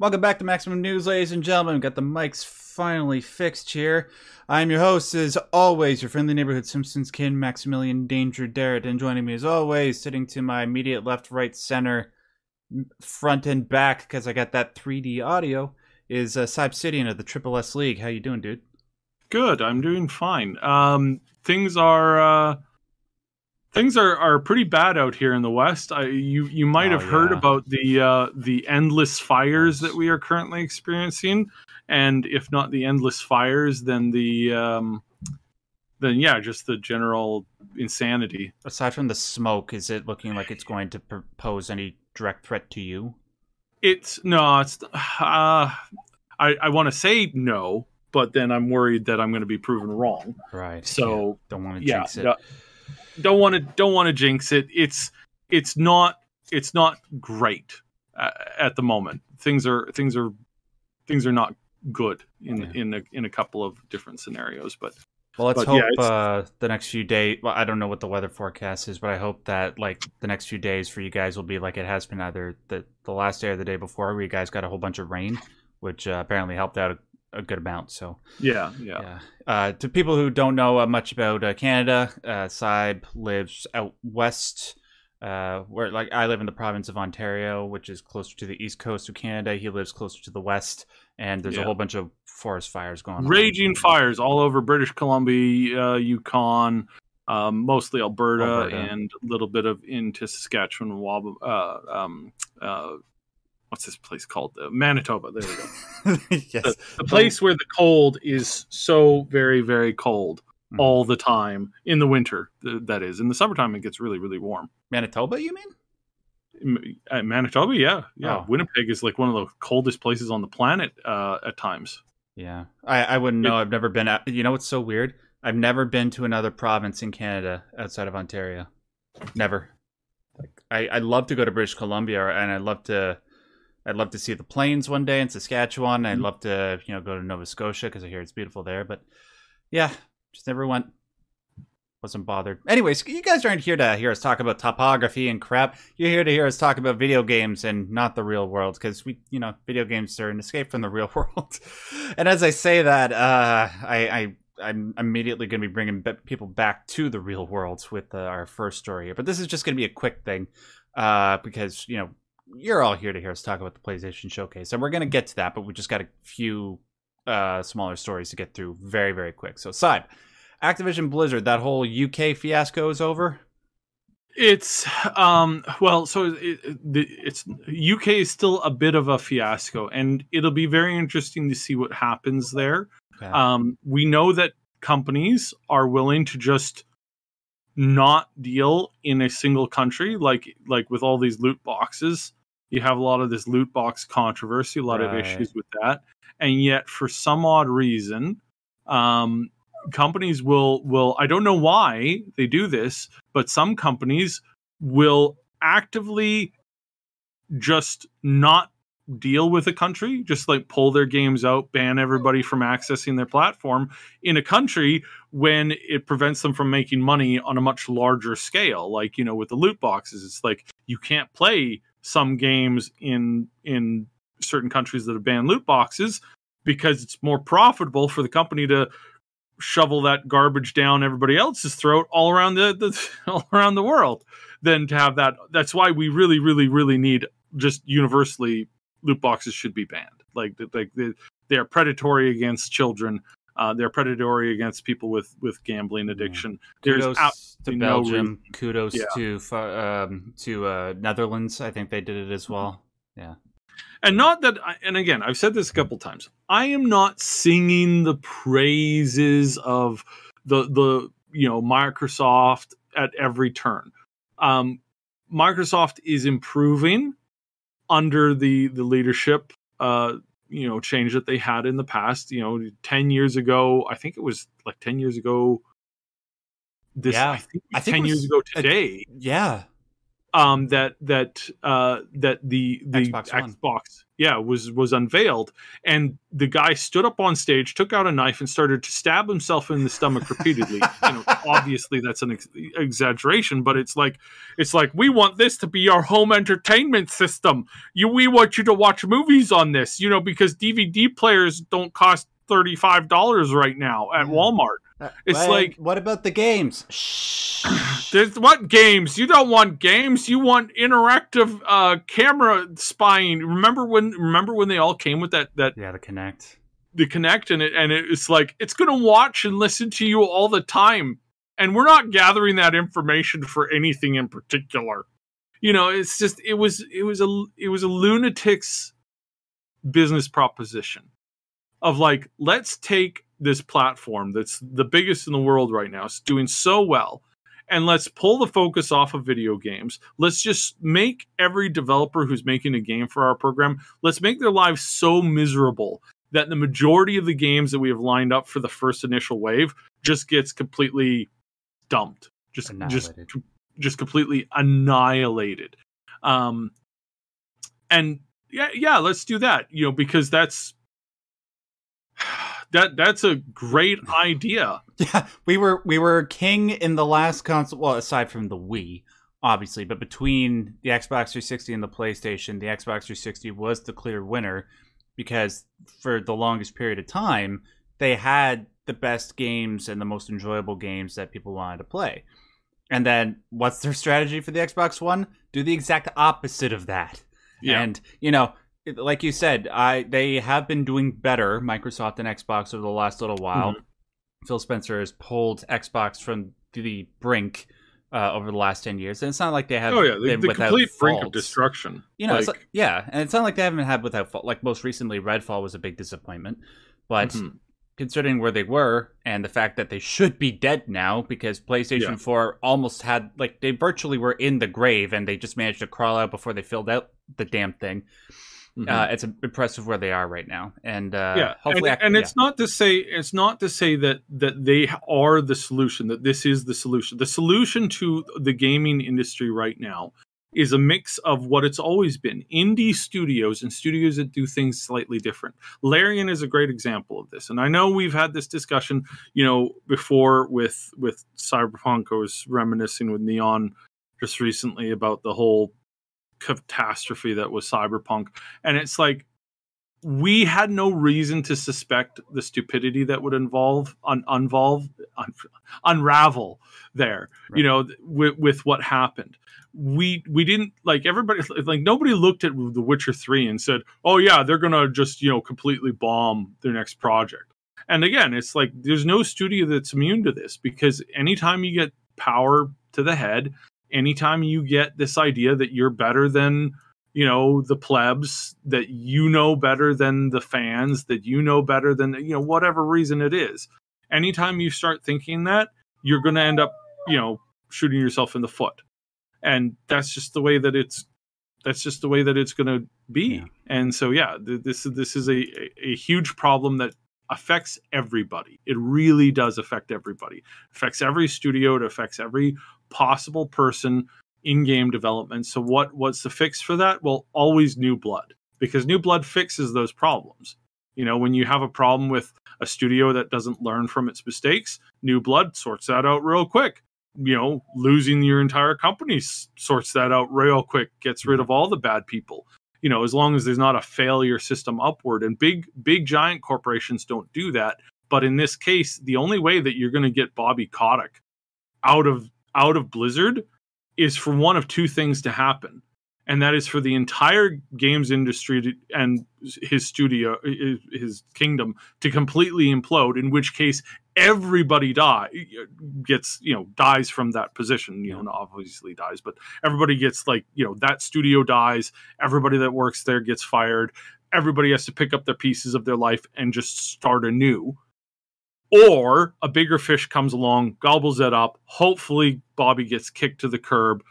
Welcome back to Maximum News, ladies and gentlemen. We've got the mics finally fixed here. I'm your host, as always, your friendly neighborhood Simpsons kin, Maximilian Danger Derrat. And joining me, as always, sitting to my immediate left, right, center, front, and back, because I got that 3D audio, is uh, Sybsidian of the Triple S League. How you doing, dude? Good. I'm doing fine. Um, things are uh, things are, are pretty bad out here in the west. I, you you might Oh, have heard yeah. about the uh, the endless fires that we are currently experiencing, and if not the endless fires, then the um, then yeah, just the general insanity. Aside from the smoke, is it looking like it's going to pose any direct threat to you? It's no, it's uh, I I want to say no, but then I'm worried that I'm going to be proven wrong. Right. So don't want to yeah, jinx it. no- don't want to don't want to jinx it. It's it's not it's not great uh, at the moment. Things are things are things are not good in Yeah. in a, in a couple of different scenarios. But Well, let's But, hope yeah, uh, the next few days. Well, I don't know what the weather forecast is, but I hope that like the next few days for you guys will be like it has been either the the last day or the day before, where you guys got a whole bunch of rain, which uh, apparently helped out a, good amount. So yeah, yeah, yeah. Uh, to people who don't know uh, much about uh, Canada, uh, Syb lives out west. Uh, where like I live in the province of Ontario, which is closer to the east coast of Canada. He lives closer to the west, and there's a whole bunch of forest fires going on. raging fires all over British Columbia, uh, Yukon. Um, mostly Alberta, Alberta. and a little bit of into Saskatchewan, Wab- uh, um, uh, what's this place called? Uh, Manitoba. There we go. yes. the place where the cold is so very very cold Mhm. all the time in the winter th- that is in the summertime it gets really really warm Manitoba, you mean? M- at manitoba yeah yeah Oh. winnipeg is like one of the coldest places on the planet uh, at times Yeah, I, I wouldn't know. I've never been. Out, you know what's so weird? I've never been to another province in Canada outside of Ontario. Never. Like I, I'd love to go to British Columbia, and I'd love to. I'd love to see the plains one day in Saskatchewan. I'd Mhm. love to, you know, go to Nova Scotia because I hear it's beautiful there. But yeah, just never went. Wasn't bothered. Anyways, you guys aren't here to hear us talk about topography and crap. You're here to hear us talk about video games and not the real world because we, you know, video games are an escape from the real world. and as I say that, uh, I, I I'm immediately going to be bringing people back to the real world with uh, our first story here. But this is just going to be a quick thing uh, because you know you're all here to hear us talk about the PlayStation Showcase, and we're going to get to that. But we just got a few uh, smaller stories to get through very very quick. So, side. Activision Blizzard, that whole UK fiasco is over. it's um well so it, it, it's uk is still a bit of a fiasco and it'll be very interesting to see what happens there Okay. um, we know that companies are willing to just not deal in a single country like like with all these loot boxes you have a lot of this loot box controversy a lot of issues with that and yet for some odd reason um, companies will will i don't know why they do this but some companies will actively just not deal with a country, just like pull their games out, ban everybody from accessing their platform in a country when it prevents them from making money on a much larger scale. Like, you know, with the loot boxes, it's like you can't play some games in in certain countries that have banned loot boxes because it's more profitable for the company to shovel that garbage down everybody else's throat all around the, the all around the world than to have that that's why we really really really need just universally loot boxes should be banned. Like like they, they are predatory against children. Uh, they're predatory against people with with gambling addiction. There's Kudos to absolutely no Belgium. Kudos Yeah. to um, to uh, Netherlands. I think they did it as well. Yeah. And not that I, and again i've said this a couple times i am not singing the praises of the the you know microsoft at every turn um microsoft is improving under the the leadership uh you know change that they had in the past you know 10 years ago i think it was like 10 years ago this Yeah. i think, I think it 10 years ago today Yeah. Um, that that uh, that the the Xbox Xbox yeah was was unveiled, and the guy stood up on stage, took out a knife, and started to stab himself in the stomach repeatedly. you know, obviously that's an ex- exaggeration, but it's like it's like we want this to be our home entertainment system. You we want you to watch movies on this, you know, because DVD players don't cost thirty five dollars right now at Yeah. Walmart. It's Well, like- what about the games? There's what games? You don't want games. You want interactive uh, camera spying. Remember when? Remember when they all came with that that yeah, the Kinect. the Kinect and it and it's like it's gonna watch and listen to you all the time. And we're not gathering that information for anything in particular. You know, it's just it was it was a it was a lunatic's business proposition of like let's take this platform that's the biggest in the world right now. It's doing so well and let's pull the focus off of video games. Let's just make every developer who's making a game for our program, let's make their lives so miserable that the majority of the games that we have lined up for the first initial wave just gets completely dumped. Just just just completely annihilated. Um and yeah, yeah, let's do that. You know, because that's that that's a great idea. Yeah, we were we were king in the last console. Well, aside from the Wii, obviously, but between the Xbox 360 and the PlayStation, the Xbox 360 was the clear winner because for the longest period of time, they had the best games and the most enjoyable games that people wanted to play. And then, what's their strategy for the Xbox One? Do the exact opposite of that. Yeah. And you know, like you said, I they have been doing better, Microsoft and Xbox over the last little while. Phil Spencer has pulled Xbox from the brink uh, over the last ten years, and it's not like they have oh yeah, the, been the complete brink of destruction. You know, Like- like, yeah, and it's not like they haven't had without fault. Like most recently, Redfall was a big disappointment, but Mhm. considering where they were and the fact that they should be dead now because PlayStation Yeah. 4 almost had like they virtually were in the grave and they just managed to crawl out before they filled out the damn thing. Mhm. Uh, it's impressive where they are right now, and uh, yeah, and, I- and yeah. it's not to say it's not to say that that they are the solution. That this is the solution. The solution to the gaming industry right now is a mix of what it's always been: indie studios and studios that do things slightly different. Larian is a great example of this, and I know we've had this discussion, you know, before with with Cyberpunk. I was reminiscing with Neon just recently about the whole catastrophe that was Cyberpunk, and it's like we had no reason to suspect the stupidity that would involve un, unvolve un, unravel there you know th- with, with what happened. We we didn't like everybody like nobody looked at the witcher 3 and said oh yeah they're gonna just you know completely bomb their next project. And again it's like there's no studio that's immune to this because anytime you get power to the head anytime you get this idea that you're better than you know the plebs that you know better than the fans that you know better than you know whatever reason it is anytime you start thinking that you're going to end up you know shooting yourself in the foot and that's just the way that it's that's just the way that it's going to be Yeah. and so yeah th- this is this is a a huge problem that affects everybody it really does affect everybody it affects every studio it affects every possible person in game development. So what what's the fix for that? Well, always new blood because new blood fixes those problems. You know, when you have a problem with a studio that doesn't learn from its mistakes, new blood sorts that out real quick. You know, losing your entire company sorts that out real quick, gets rid of all the bad people. You know, as long as there's not a failure system upward and big big giant corporations don't do that. But in this case, the only way that you're going to get Bobby Kotick out of out of Blizzard is for one of two things to happen and that is for the entire games industry to, and his studio his, his kingdom to completely implode in which case everybody die gets you know dies from that position you know obviously dies but everybody gets like you know that studio dies everybody that works there gets fired everybody has to pick up their pieces of their life and just start anew or a bigger fish comes along, gobbles it up. Hopefully, Bobby gets kicked to the curb.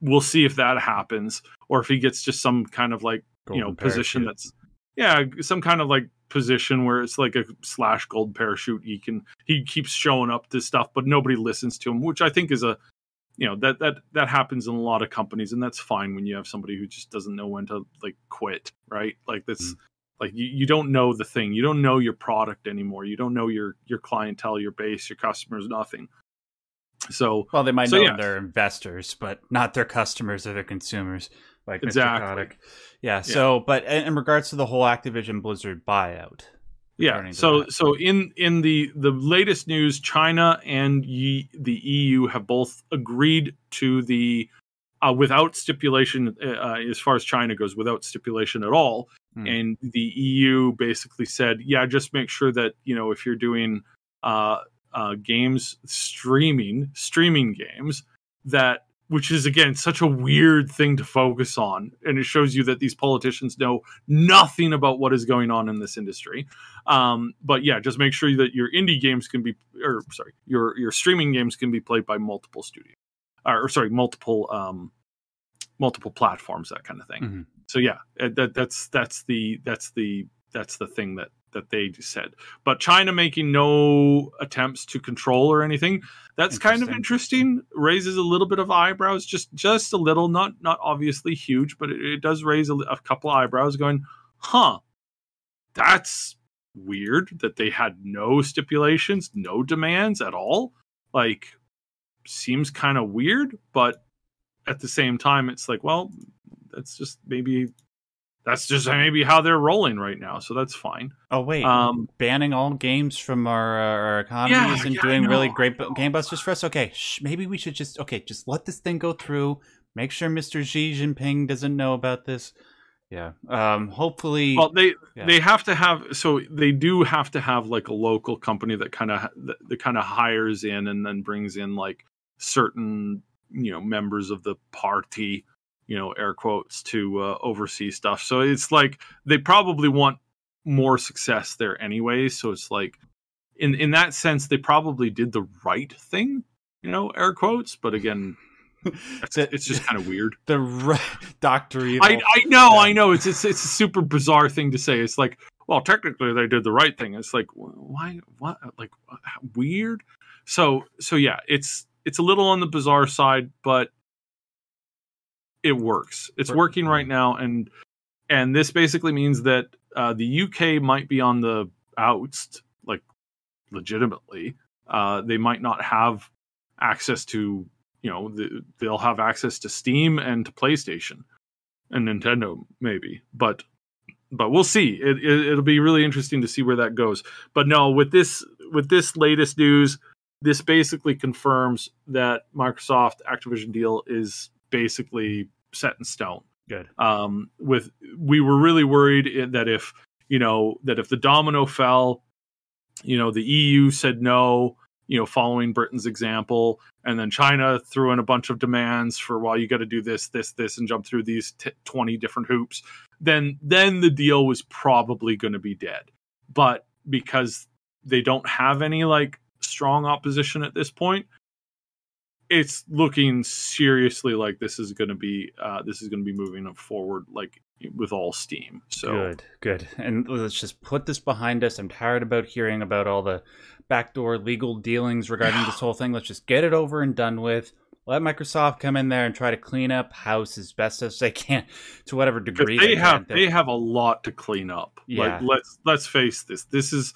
We'll see if that happens, or if he gets just some kind of like you know Golden position parachute. that's yeah, some kind of like position where it's like a slash gold parachute. He can he keeps showing up to stuff, but nobody listens to him, which I think is a you know that that that happens in a lot of companies, and that's fine when you have somebody who just doesn't know when to like quit, right? Like that's. Mm. Like you, you don't know the thing, you don't know your product anymore. You don't know your your clientele, your base, your customers, nothing. So Well, they might So, know yeah. their investors, but not their customers or their consumers, like Exactly. Mr. Kotick. Yeah. So, but in regards to the whole Activision Blizzard buyout, yeah so that. so in in the the latest news china and ye, the eu have both agreed to the uh, without stipulation uh, as far as china goes without stipulation at all Hmm. and the eu basically said yeah just make sure that you know if you're doing uh, uh, games streaming streaming games that which is again such a weird thing to focus on. And it shows you that these politicians know nothing about what is going on in this industry. Um, but yeah just make sure that your indie games can be or sorry your your streaming games can be played by multiple studios or, or sorry multiple um, multiple platforms that kind of thing. Mhm. so yeah uh, that that's that's the that's the that's the thing that that they said. But china making no attempts to control or anything that's kind of interesting. raises a little bit of eyebrows just just a little not not obviously huge but it, it does raise a, a couple eyebrows going huh that's weird that they had no stipulations no demands at all. Like seems kind of weird but at the same time it's like well that's just maybe that's just maybe how they're rolling right now so that's fine oh wait, um banning all games from our our economies Yeah, and yeah, doing really great game busters for us. Okay, shh, maybe we should just okay, just let this thing go through. Make sure Mr. Xi Jinping doesn't know about this. Yeah. Um. Hopefully. well they Yeah. they have to have so they do have to have like a local company that kind of that, that kind of hires in and then brings in like certain you know members of the party you know air quotes to uh, oversee stuff so it's like they probably want more success there anyway so it's like in in that sense they probably did the right thing you know air quotes but again it's, it's just kind of weird the right Doctor Evil. I, I know, Yeah. I know. It's, it's it's a super bizarre thing to say. It's like, well, technically they did the right thing. It's like, why, what, like, weird. So so yeah, it's it's a little on the bizarre side, but it works. It's working right now, and and this basically means that uh, the UK might be on the outs, like legitimately. Uh, they might not have access to, you know, the, they'll have access to Steam and to PlayStation and Nintendo maybe, but but we'll see. It, it it'll be really interesting to see where that goes. But no, with this with this latest news, this basically confirms that Microsoft Activision deal is basically set in stone. Good. Um, with we were really worried that if you know that if the domino fell, you know the EU said no, you know following Britain's example, and then China threw in a bunch of demands for well you got to do this this this and jump through these t- 20 different hoops then then the deal was probably going to be dead but because they don't have any like strong opposition at this point it's looking seriously like this is going to be uh this is going to be moving forward like with all steam so Good, good. And let's just put this behind us. I'm tired about hearing about all the backdoor legal dealings regarding this whole thing. Let's just get it over and done with. Let Microsoft come in there and try to clean up house as best as they can to whatever degree they can. have they have a lot to clean up. Yeah. Like let's let's face this. This is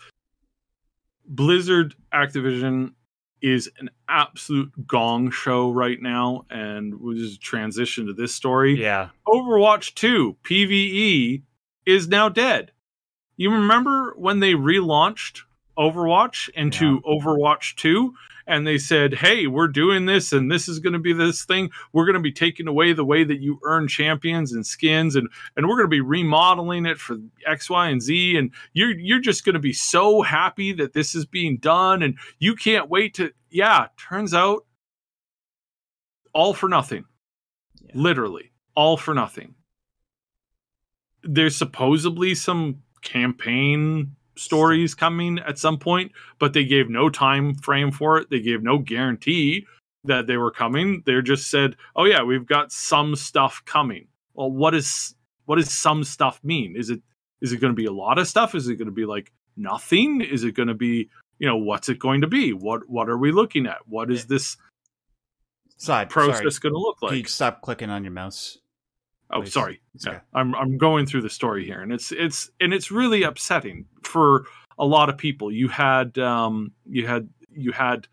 Blizzard Activision is an absolute gong show right now, and we'll just transition to this story. yeah. Overwatch 2 PvE is now dead. You remember when they relaunched Overwatch into Overwatch 2 and they said, "Hey, we're doing this and this is going to be this thing. We're going to be taking away the way that you earn champions and skins and and we're going to be remodeling it for X, Y, and Z and you're you're just going to be so happy that this is being done and you can't wait to yeah, turns out all for nothing. Yeah. Literally, all for nothing. There's supposedly some campaign stories coming at some point, but they gave no time frame for it. They gave no guarantee that they were coming. They just said, "Oh yeah, we've got some stuff coming." Well, what is what does some stuff mean? Is it is it going to be a lot of stuff? Is it going to be like nothing? Is it going to be you know what's it going to be? What what are we looking at? What is this? Side process going to look like? Can you stop clicking on your mouse? Oh, please? sorry. It's Yeah, okay. I'm I'm going through the story here, and it's it's and it's really upsetting for a lot of people. You had um you had you had.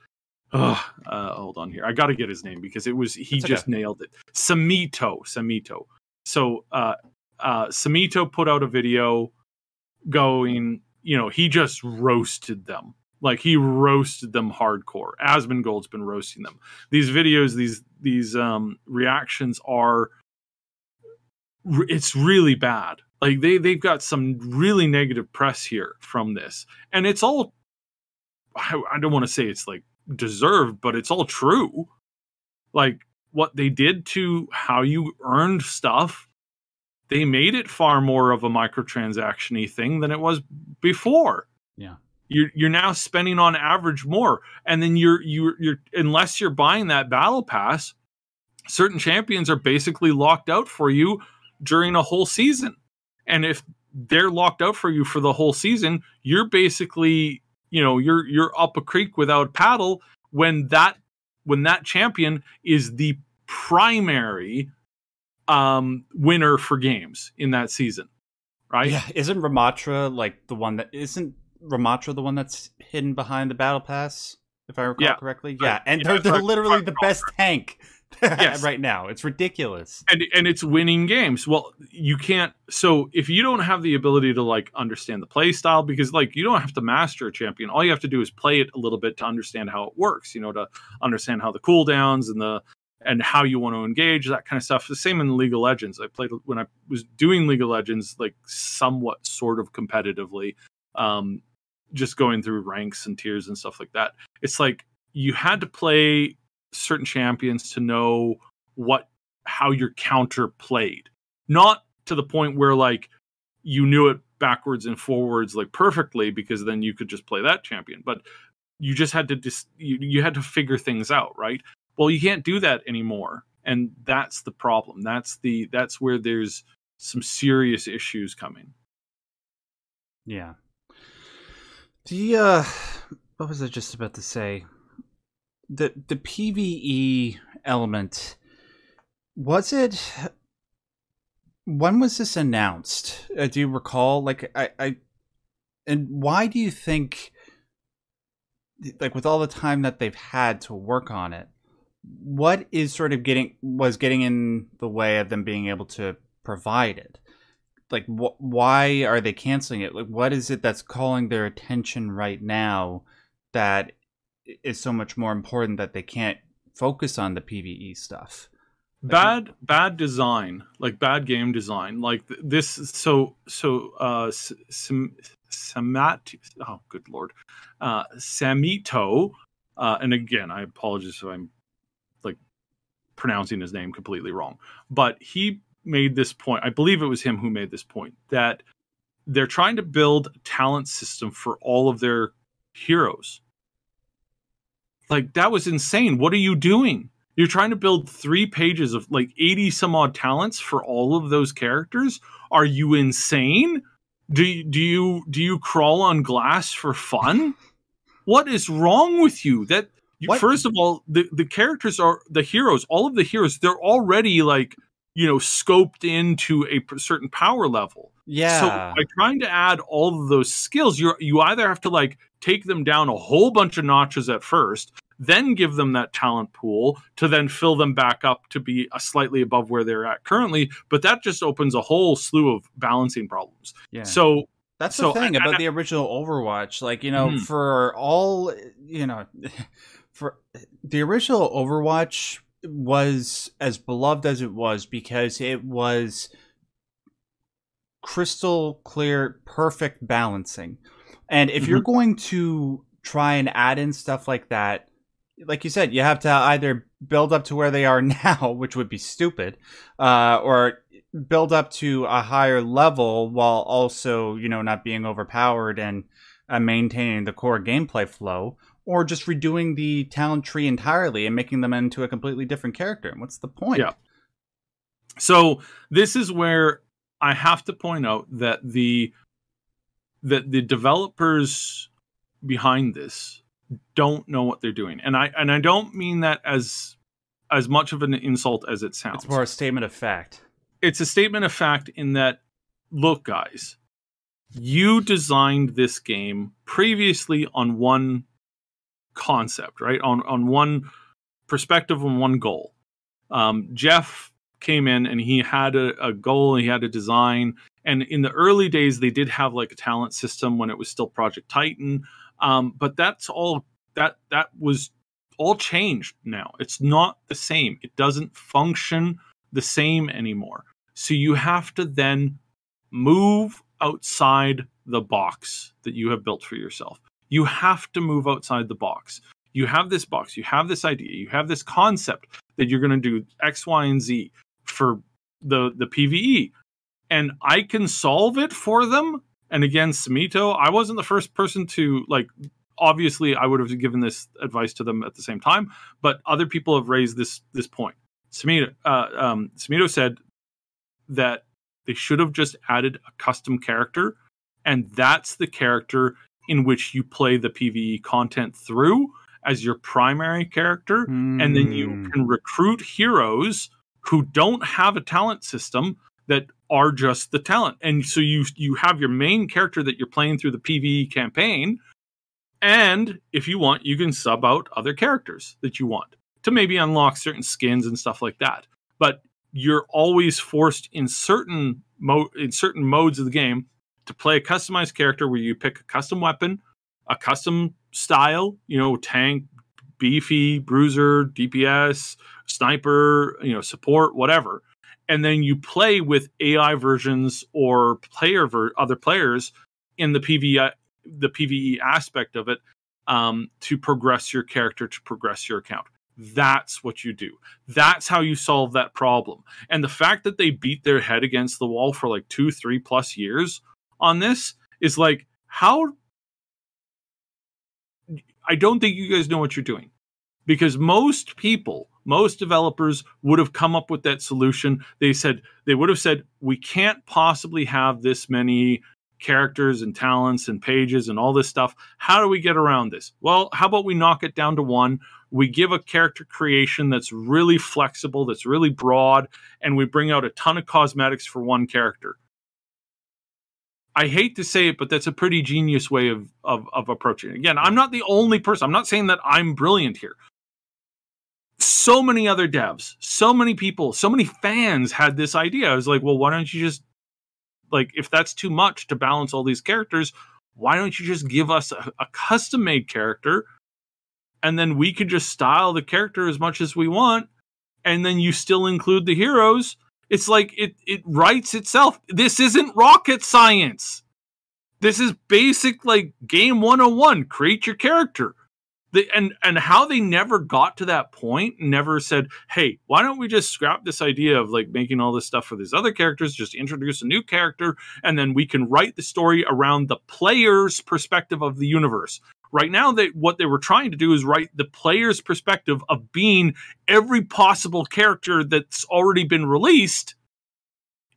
Uh, uh, hold on here. I got to get his name because it was he okay. just nailed it. Samito, Samito. So uh, uh, Samito put out a video going, you know, he just roasted them. Like he roasted them hardcore. Asmongold's been roasting them. These videos, these these um, reactions are it's really bad. Like they they've got some really negative press here from this, and it's all. I, I don't want to say it's like deserved, but it's all true. Like what they did to how you earned stuff, they made it far more of a microtransaction-y thing than it was before. Yeah. You're you're now spending on average more, and then you're you're you're unless you're buying that battle pass, certain champions are basically locked out for you during a whole season. And if they're locked out for you for the whole season, you're basically, you know, you're you're up a creek without paddle when that when that champion is the primary um winner for games in that season. Right? Yeah, isn't Ramatra like the one that isn't Ramatra the one that's hidden behind the battle pass? If I recall Yeah. correctly, Right. yeah, and Yeah, they're, they're literally the best tank Yes. right now. It's ridiculous. and and it's winning games. Well, you can't. So if you don't have the ability to like understand the play style, because like you don't have to master a champion, all you have to do is play it a little bit to understand how it works. You know, to understand how the cooldowns and the and how you want to engage that kind of stuff. The same in League of Legends. I played when I was doing League of Legends, like somewhat sort of competitively, um, just going through ranks and tiers and stuff like that. It's like you had to play certain champions to know what how your counter played not to the point where like you knew it backwards and forwards like perfectly because then you could just play that champion but you just had to dis- you, you had to figure things out right well you can't do that anymore and that's the problem that's the that's where there's some serious issues coming Yeah. The uh what was I just about to say? The the PvE element was it when was this announced? Uh, do you recall? Like I I and why do you think like with all the time that they've had to work on it what is sort of getting was getting in the way of them being able to provide it? Like wh- why are they canceling it? Like what is it that's calling their attention right now that is so much more important that they can't focus on the pve stuff. Bad bad design like bad game design like th- this so so uh S- Sam, samat oh good lord. Uh samito uh and again i apologize if i'm like pronouncing his name completely wrong but he made this point i believe it was him who made this point that they're trying to build a talent system for all of their heroes like that was insane. What are you doing? You're trying to build three pages of like 80 some odd talents for all of those characters? Are you insane? Do you, do you do you crawl on glass for fun? What is wrong with you? That you, first of all the the characters are the heroes all of the heroes they're already like you know scoped into a certain power level yeah so by trying to add all of those skills, you you either have to like take them down a whole bunch of notches at first, then give them that talent pool to then fill them back up to be a slightly above where they're at currently. But that just opens a whole slew of balancing problems. yeah So That's So, the thing and- about and- the original Overwatch. Like, you know, Mhm. for all, you know, for the original Overwatch was as beloved as it was because it was crystal clear, perfect balancing. And if you're going to try and add in stuff like that, like you said, you have to either build up to where they are now, which would be stupid, uh, or build up to a higher level while also, you know, not being overpowered and uh, maintaining the core gameplay flow, or just redoing the talent tree entirely and making them into a completely different character. And What's the point? Yeah. So this is where I have to point out that the that the developers behind this don't know what they're doing. And I and I don't mean that as as much of an insult as it sounds. It's more a statement of fact. It's a statement of fact in that, look, guys, you designed this game previously on one concept, right? On on one perspective, and one goal. Um, Jeff came in and he had a, a goal, he had a design, and in the early days, they did have like a talent system when it was still Project Titan. Um, but that's all that that was all changed now. It's not the same. It doesn't function the same anymore. So you have to then move outside the box that you have built for yourself. You have to move outside the box. You have this box, you have this idea, you have this concept that you're going to do X, Y, and Z for the the PVE and I can solve it for them. And again, Samito, I wasn't the first person to like. Obviously, I would have given this advice to them at the same time, but other people have raised this this point. Samito, uh, um, Samito said that they should have just added a custom character, and that's the character in which you play the PVE content through as your primary character, mm. and then you hmm. can recruit heroes who don't have a talent system that are just the talent. And so you you have your main character that you're playing through the PvE campaign, and if you want, you can sub out other characters that you want to maybe unlock certain skins and stuff like that. But you're always forced in certain mo- in certain modes of the game to play a customized character where you pick a custom weapon, a custom style, you know, tank, beefy, bruiser, DPS, sniper, you know, support, whatever and then you play with AI versions or player ver- other players in the PvE the PVE aspect of it um, to progress your character to progress your account. That's what you do. That's how you solve that problem. And the fact that they beat their head against the wall for like two, three plus years on this is like how. I don't think you guys know what you're doing because most people most developers would have come up with that solution. They said they would have said we can't possibly have this many characters and talents and pages and all this stuff. How do we get around this? Well, how about we knock it down to one? We give a character creation that's really flexible, that's really broad, and we bring out a ton of cosmetics for one character. I hate to say it, but that's a pretty genius way of, of, of approaching it. Again, I'm not the only person. I'm not saying that I'm brilliant here so many other devs, so many people, so many fans had this idea. I was like, well, why don't you just like if that's too much to balance all these characters, why don't you just give us a, a custom made character and then we could just style the character as much as we want and then you still include the heroes. It's like it it writes itself. This isn't rocket science. This is basic like game 101. Create your character and and how they never got to that point never said hey why don't we just scrap this idea of like making all this stuff for these other characters just introduce a new character and then we can write the story around the player's perspective of the universe. Right now they what they were trying to do is write the player's perspective of being every possible character that's already been released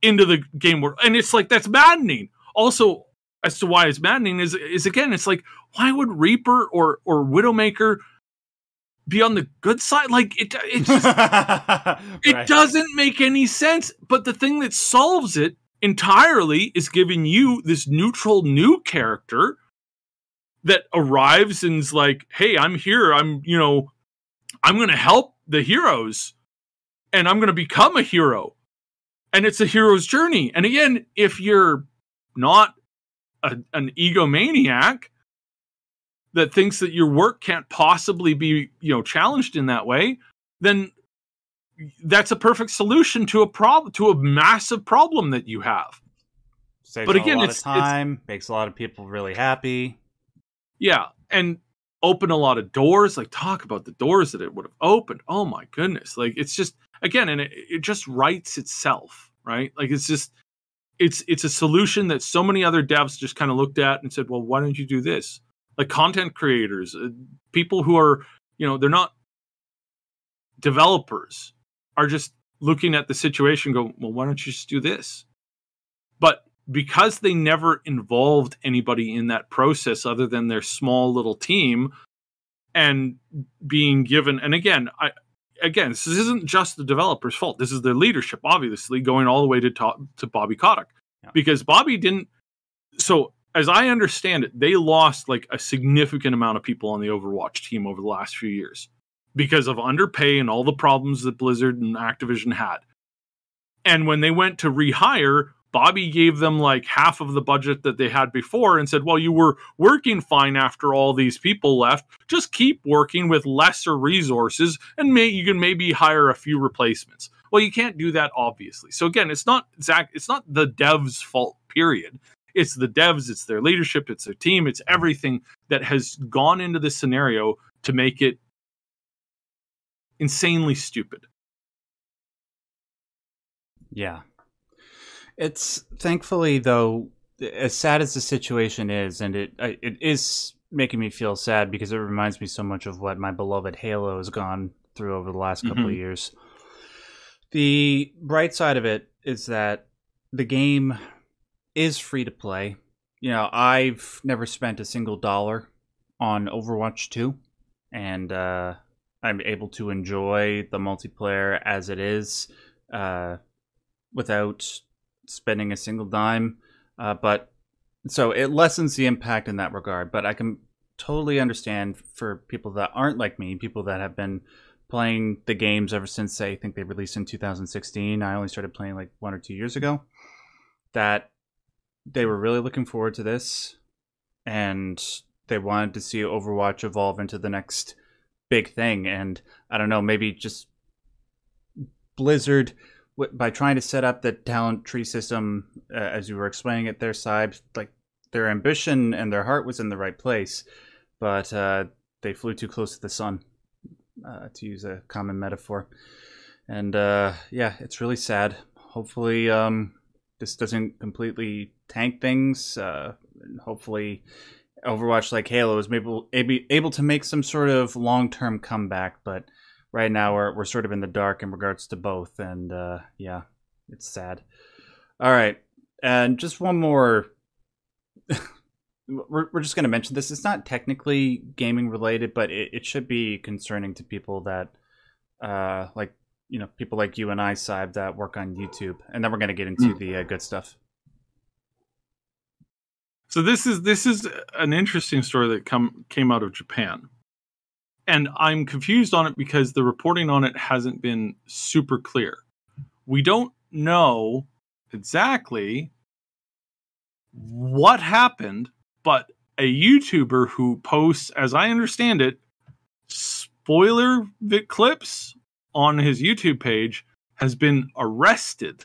into the game world. And it's like that's maddening. Also as to why it's maddening is is again it's like why would Reaper or or Widowmaker be on the good side? Like it it just, right. it doesn't make any sense. But the thing that solves it entirely is giving you this neutral new character that arrives and's like, "Hey, I'm here. I'm, you know, I'm going to help the heroes and I'm going to become a hero." And it's a hero's journey. And again, if you're not a, an egomaniac that thinks that your work can't possibly be you know challenged in that way then that's a perfect solution to a problem to a massive problem that you have. Saves but again it's time it's, makes a lot of people really happy. Yeah and open a lot of doors like talk about the doors that it would have opened. Oh my goodness. Like it's just again and it, it just writes itself right? Like it's just it's it's a solution that so many other devs just kind of looked at and said well why don't you do this like content creators, uh, people who are, you know, they're not developers, are just looking at the situation go, well, why don't you just do this? But because they never involved anybody in that process other than their small little team and being given, and again, I, again, this isn't just the developer's fault. This is their leadership, obviously, going all the way to to, to Bobby Kotick, Yeah. because Bobby didn't. So as I understand it, they lost like a significant amount of people on the Overwatch team over the last few years because of underpay and all the problems that Blizzard and Activision had. And when they went to rehire, Bobby gave them like half of the budget that they had before and said, Well, you were working fine after all these people left. Just keep working with lesser resources and may, you can maybe hire a few replacements. Well, you can't do that, obviously. So again, it's not Zach, it's not the devs' fault, period. It's the devs, it's their leadership, it's their team, it's everything that has gone into this scenario to make it insanely stupid. Yeah. It's thankfully though as sad as the situation is and it it is making me feel sad because it reminds me so much of what my beloved Halo has gone through over the last couple of Mhm. years. The bright side of it is that the game is free to play. You know, I've never spent a single dollar on Overwatch 2 and uh I'm able to enjoy the multiplayer as it is. Uh without spending a single dime. Uh, but so it lessens the impact in that regard. But I can totally understand for people that aren't like me, people that have been playing the games ever since I think they released in 2016. I only started playing like one or two years ago. That they were really looking forward to this, and they wanted to see Overwatch evolve into the next big thing. And I don't know, maybe just Blizzard by trying to set up the talent tree system uh, as you were explaining it their side like their ambition and their heart was in the right place but uh, they flew too close to the sun uh, to use a common metaphor. And uh, yeah it's really sad. Hopefully um, this doesn't completely tank things uh, and hopefully overwatch like halo is maybe able, able to make some sort of long-term comeback but right now we're, we're sort of in the dark in regards to both and uh, yeah it's sad all right and just one more we're, we're just going to mention this it's not technically gaming related but it, it should be concerning to people that uh, like you know people like you and i Syb, that work on youtube and then we're going to get into Mm. the uh, good stuff So this is this is an interesting story that come came out of Japan. And I'm confused on it because the reporting on it hasn't been super clear. We don't know exactly what happened, but a YouTuber who posts, as I understand it, spoiler clips on his YouTube page has been arrested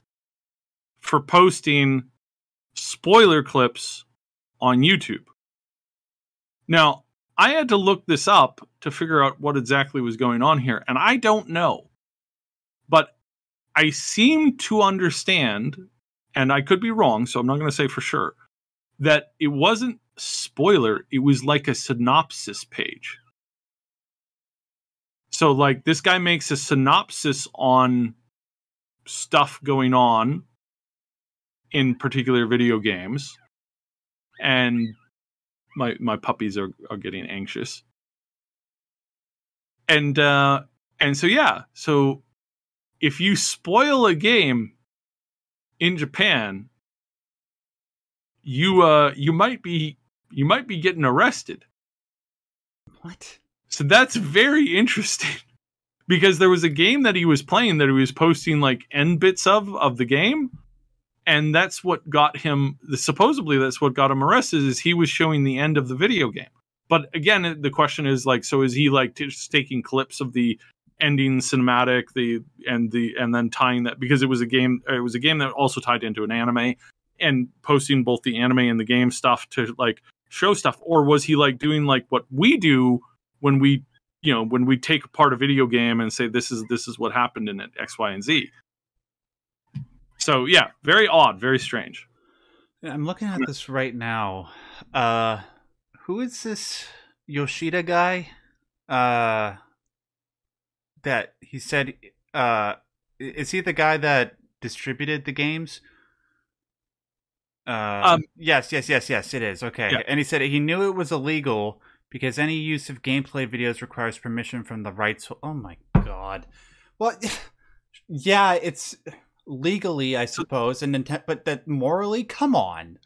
for posting spoiler clips on YouTube. Now, I had to look this up to figure out what exactly was going on here, and I don't know. But I seem to understand, and I could be wrong, so I'm not going to say for sure, that it wasn't spoiler, it was like a synopsis page. So, like, this guy makes a synopsis on stuff going on in particular video games and my my puppies are, are getting anxious. And uh and so yeah so if you spoil a game in japan you uh you might be you might be getting arrested. What? So that's very interesting because there was a game that he was playing that he was posting like end bits of of the game and that's what got him supposedly that's what got him arrested is he was showing the end of the video game. But again the question is like so is he like just taking clips of the ending cinematic the and the and then tying that because it was a game it was a game that also tied into an anime and posting both the anime and the game stuff to like show stuff? Or was he like doing like what we do when we you know when we take apart a video game and say this is this is what happened in it x y and z so yeah very odd very strange. I'm looking at this right now. Uh who is this yoshida guy? Uh that he said uh is he the guy that distributed the games? Uh Um, yes yes yes yes it is. Okay. Yeah. and he said he knew it was illegal because any use of gameplay videos requires permission from the rights oh my god. God. Well, yeah, it's legally, I suppose, and intent, but that morally, come on.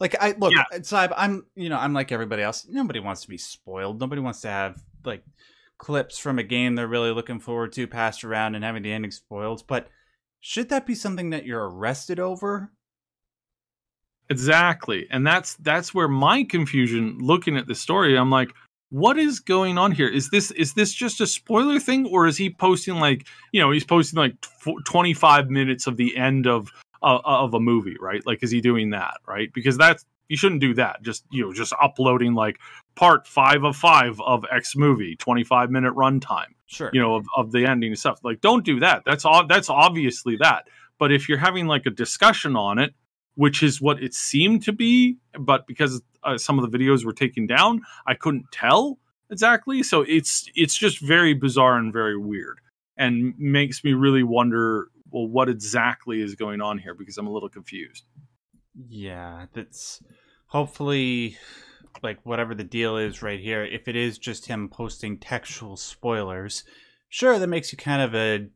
Like I look, Yeah. Uh, Syb, I'm you know I'm like everybody else. Nobody wants to be spoiled. Nobody wants to have like clips from a game they're really looking forward to passed around and having the ending spoiled. But should that be something that you're arrested over? Exactly. And that's that's where my confusion looking at the story, I'm like, what is going on here? Is this is this just a spoiler thing or is he posting like, you know, he's posting like tw- 25 minutes of the end of uh, of a movie, right? Like is he doing that, right? Because that's you shouldn't do that. Just, you know, just uploading like part 5 of 5 of X movie, 25 minute runtime Sure. you know of, of the ending and stuff like don't do that that's all that's obviously that but if you're having like a discussion on it which is what it seemed to be but because uh, some of the videos were taken down i couldn't tell exactly so it's it's just very bizarre and very weird and makes me really wonder well what exactly is going on here because i'm a little confused Yeah, that's hopefully like whatever the deal is right here. If it is just him posting textual spoilers, sure, that makes you kind of a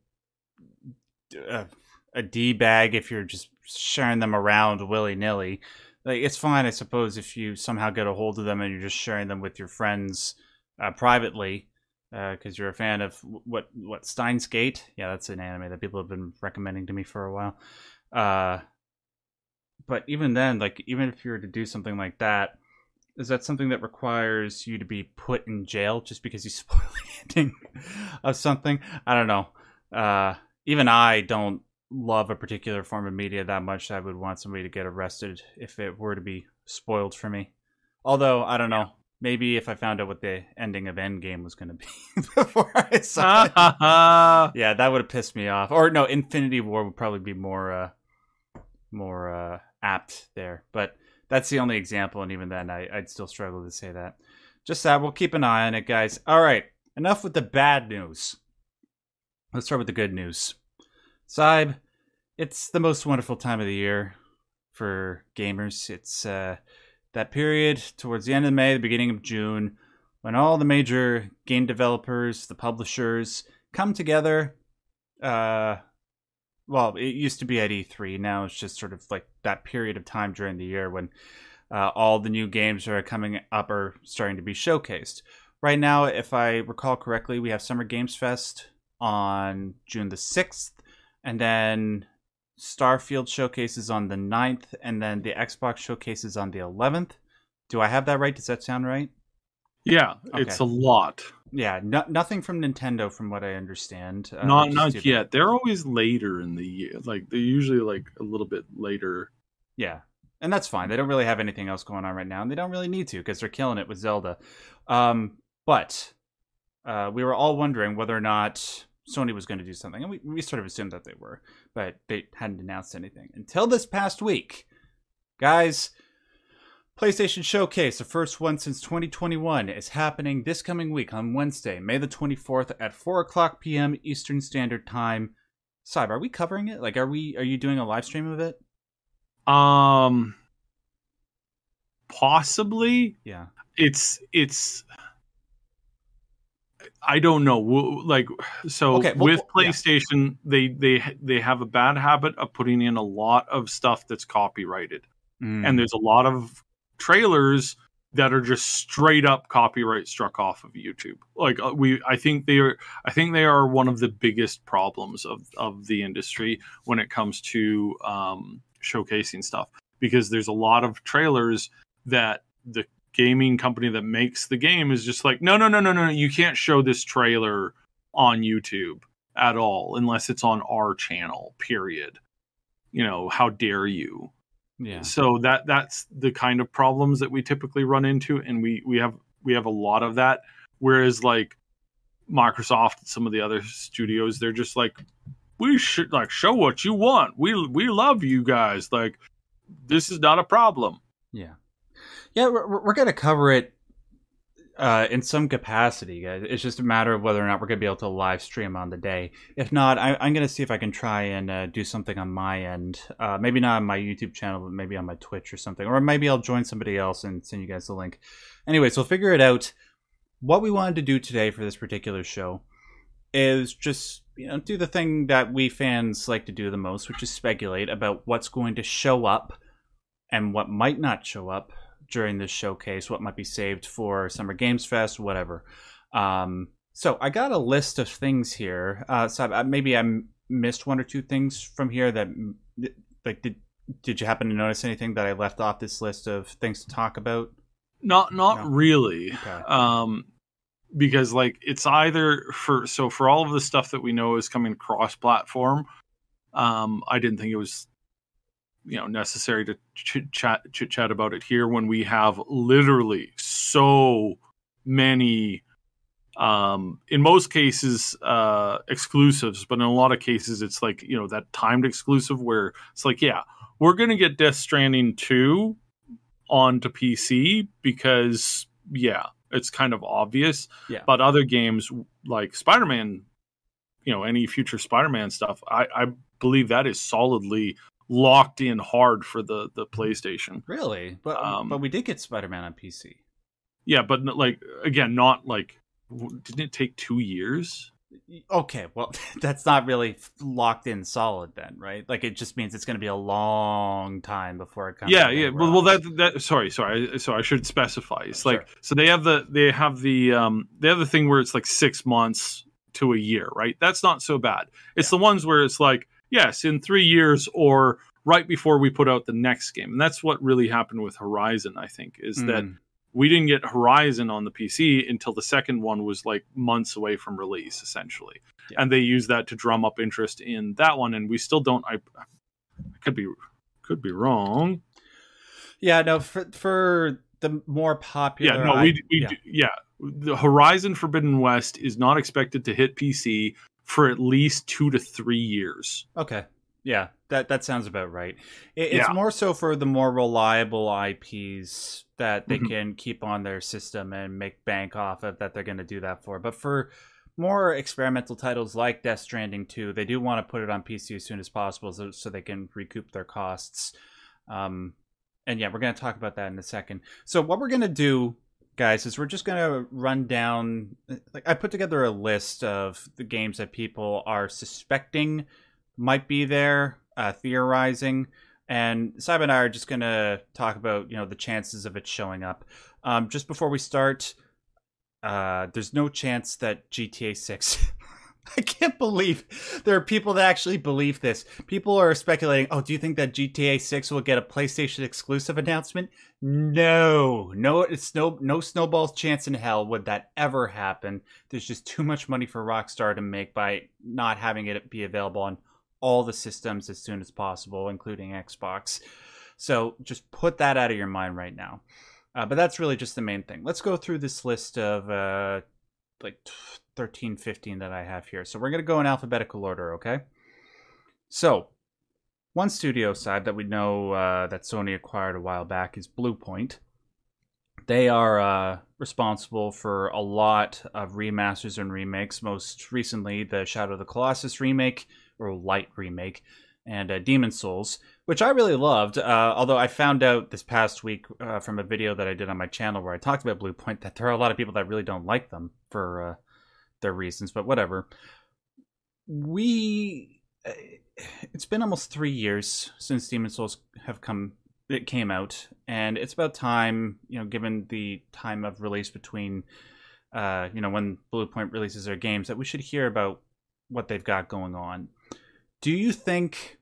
a, a d bag if you're just sharing them around willy nilly. Like it's fine, I suppose, if you somehow get a hold of them and you're just sharing them with your friends uh, privately because you're a fan of what what Steins Gate. Yeah, that's an anime that people have been recommending to me for a while. Uh, but even then, like even if you were to do something like that, is that something that requires you to be put in jail just because you spoil the ending of something? I don't know. Uh, even I don't love a particular form of media that much that I would want somebody to get arrested if it were to be spoiled for me. Although I don't know. Maybe if I found out what the ending of Endgame was going to be before I saw it, yeah, that would have pissed me off. Or no, Infinity War would probably be more uh more uh apt there. But that's the only example, and even then I, I'd still struggle to say that. Just that we'll keep an eye on it, guys. All right. Enough with the bad news. Let's start with the good news. Syb, it's the most wonderful time of the year for gamers. It's uh that period towards the end of May, the beginning of June, when all the major game developers, the publishers come together. Uh, well, it used to be at E3. Now it's just sort of like that period of time during the year when uh, all the new games that are coming up are starting to be showcased. Right now, if I recall correctly, we have Summer Games Fest on June the 6th, and then Starfield showcases on the 9th, and then the Xbox showcases on the 11th. Do I have that right? Does that sound right? yeah Okay. it's a lot Yeah, no, nothing from Nintendo, from what I understand. Uh, not not yet they're always later in the year like they're usually like a little bit later Yeah, and that's fine. They don't really have anything else going on right now, and they don't really need to because they're killing it with Zelda. Um, but uh, we were all wondering whether or not Sony was going to do something, and we, we sort of assumed that they were, but they hadn't announced anything until this past week. Guys, PlayStation Showcase, the first one since 2021, is happening this coming week on Wednesday, May the 24th at 4 o'clock p.m. Eastern Standard Time. Cyber, are we covering it? Like, are we? Are you doing a live stream of it? um possibly Yeah. it's it's i don't know like so Okay, well, with well, yeah. playstation they they they have a bad habit of putting in a lot of stuff that's copyrighted Mm. and there's a lot of trailers that are just straight up copyright struck off of YouTube. Like uh, we, I think they are, I think they are one of the biggest problems of of the industry when it comes to um, showcasing stuff because there's a lot of trailers that the gaming company that makes the game is just like, no, no, no, no, no, you can't show this trailer on YouTube at all unless it's on our channel. Period. You know, how dare you? yeah. so that that's the kind of problems that we typically run into and we we have we have a lot of that whereas like microsoft some of the other studios they're just like we should like show what you want we we love you guys like this is not a problem Yeah, yeah, we're, we're we're gonna cover it uh, in some capacity, guys. It's just a matter of whether or not we're gonna be able to live stream on the day. If not, I, I'm gonna see if I can try and uh, do something on my end. Uh, maybe not on my YouTube channel, but maybe on my Twitch or something, or maybe I'll join somebody else and send you guys the link. Anyway, so figure it out. What we wanted to do today for this particular show is just you know do the thing that we fans like to do the most, which is speculate about what's going to show up and what might not show up during this showcase, what might be saved for Summer Games Fest, whatever. Um, so I got a list of things here. Uh, so maybe I missed one or two things from here that like did did you happen to notice anything that I left off this list of things to talk about? Not not No. really. Okay. Um because like it's either for so for all of the stuff that we know is coming cross platform, um I didn't think it was you know necessary to chit chat chit chat about it here when we have literally so many um in most cases uh exclusives but in a lot of cases it's like you know that timed exclusive where it's like yeah we're gonna get death stranding 2 onto pc because yeah it's kind of obvious Yeah. but other games like spider-man you know any future spider-man stuff i i believe that is solidly locked in hard for the the playstation Really? But Um, but we did get Spider Man on PC. yeah but like again not like didn't it take two years Okay, well, that's not really locked in solid then, right? Like it just means it's going to be a long time before it comes. yeah yeah well, well that that sorry sorry so i should specify it's Sure. like so they have the they have the um they have the thing where it's like six months to a year right that's not so bad it's the ones where it's like yes in three years or right before we put out the next game and that's what really happened with horizon i think is that Mm. we didn't get horizon on the pc until the second one was like months away from release essentially Yeah. and they used that to drum up interest in that one and we still don't i, I could be could be wrong Yeah, no, for for the more popular. yeah no we, we yeah. do- yeah the horizon forbidden west is not expected to hit pc for at least two to three years Okay. Yeah, that that sounds about right. It, it's Yeah. more so for the more reliable IPs that they Mhm. can keep on their system and make bank off of that they're going to do that for. But for more experimental titles like Death Stranding 2, they do want to put it on PC as soon as possible so, so they can recoup their costs. Um, and yeah, we're going to talk about that in a second. So what we're going to do guys is we're just going to run down like I put together a list of the games that people are suspecting might be there, uh, theorizing, and Simon and I are just gonna talk about you know the chances of it showing up. Um, just before we start, uh, there's no chance that GTA Six. I can't believe there are people that actually believe this. People are speculating. Oh, do you think that GTA Six will get a PlayStation exclusive announcement? No, no, it's no no snowball's chance in hell would that ever happen. There's just too much money for Rockstar to make by not having it be available on all the systems as soon as possible, including Xbox. So just put that out of your mind right now. Uh, but that's really just the main thing. Let's go through this list of uh, like 13, 15 that I have here. So we're going to go in alphabetical order, okay? So, one studio side that we know uh, that Sony acquired a while back is Bluepoint. They are uh, responsible for a lot of remasters and remakes. Most recently, the Shadow of the Colossus remake, or Light remake, and uh, Demon's Souls, which I really loved. Uh, although I found out this past week uh, from a video that I did on my channel where I talked about Bluepoint that there are a lot of people that really don't like them for uh, their reasons, but whatever. We. uh, It's been almost three years since Demon's Souls have come. It came out, and it's about time, you know, given the time of release between, uh, you know, when Bluepoint releases their games, that we should hear about what they've got going on. Do you think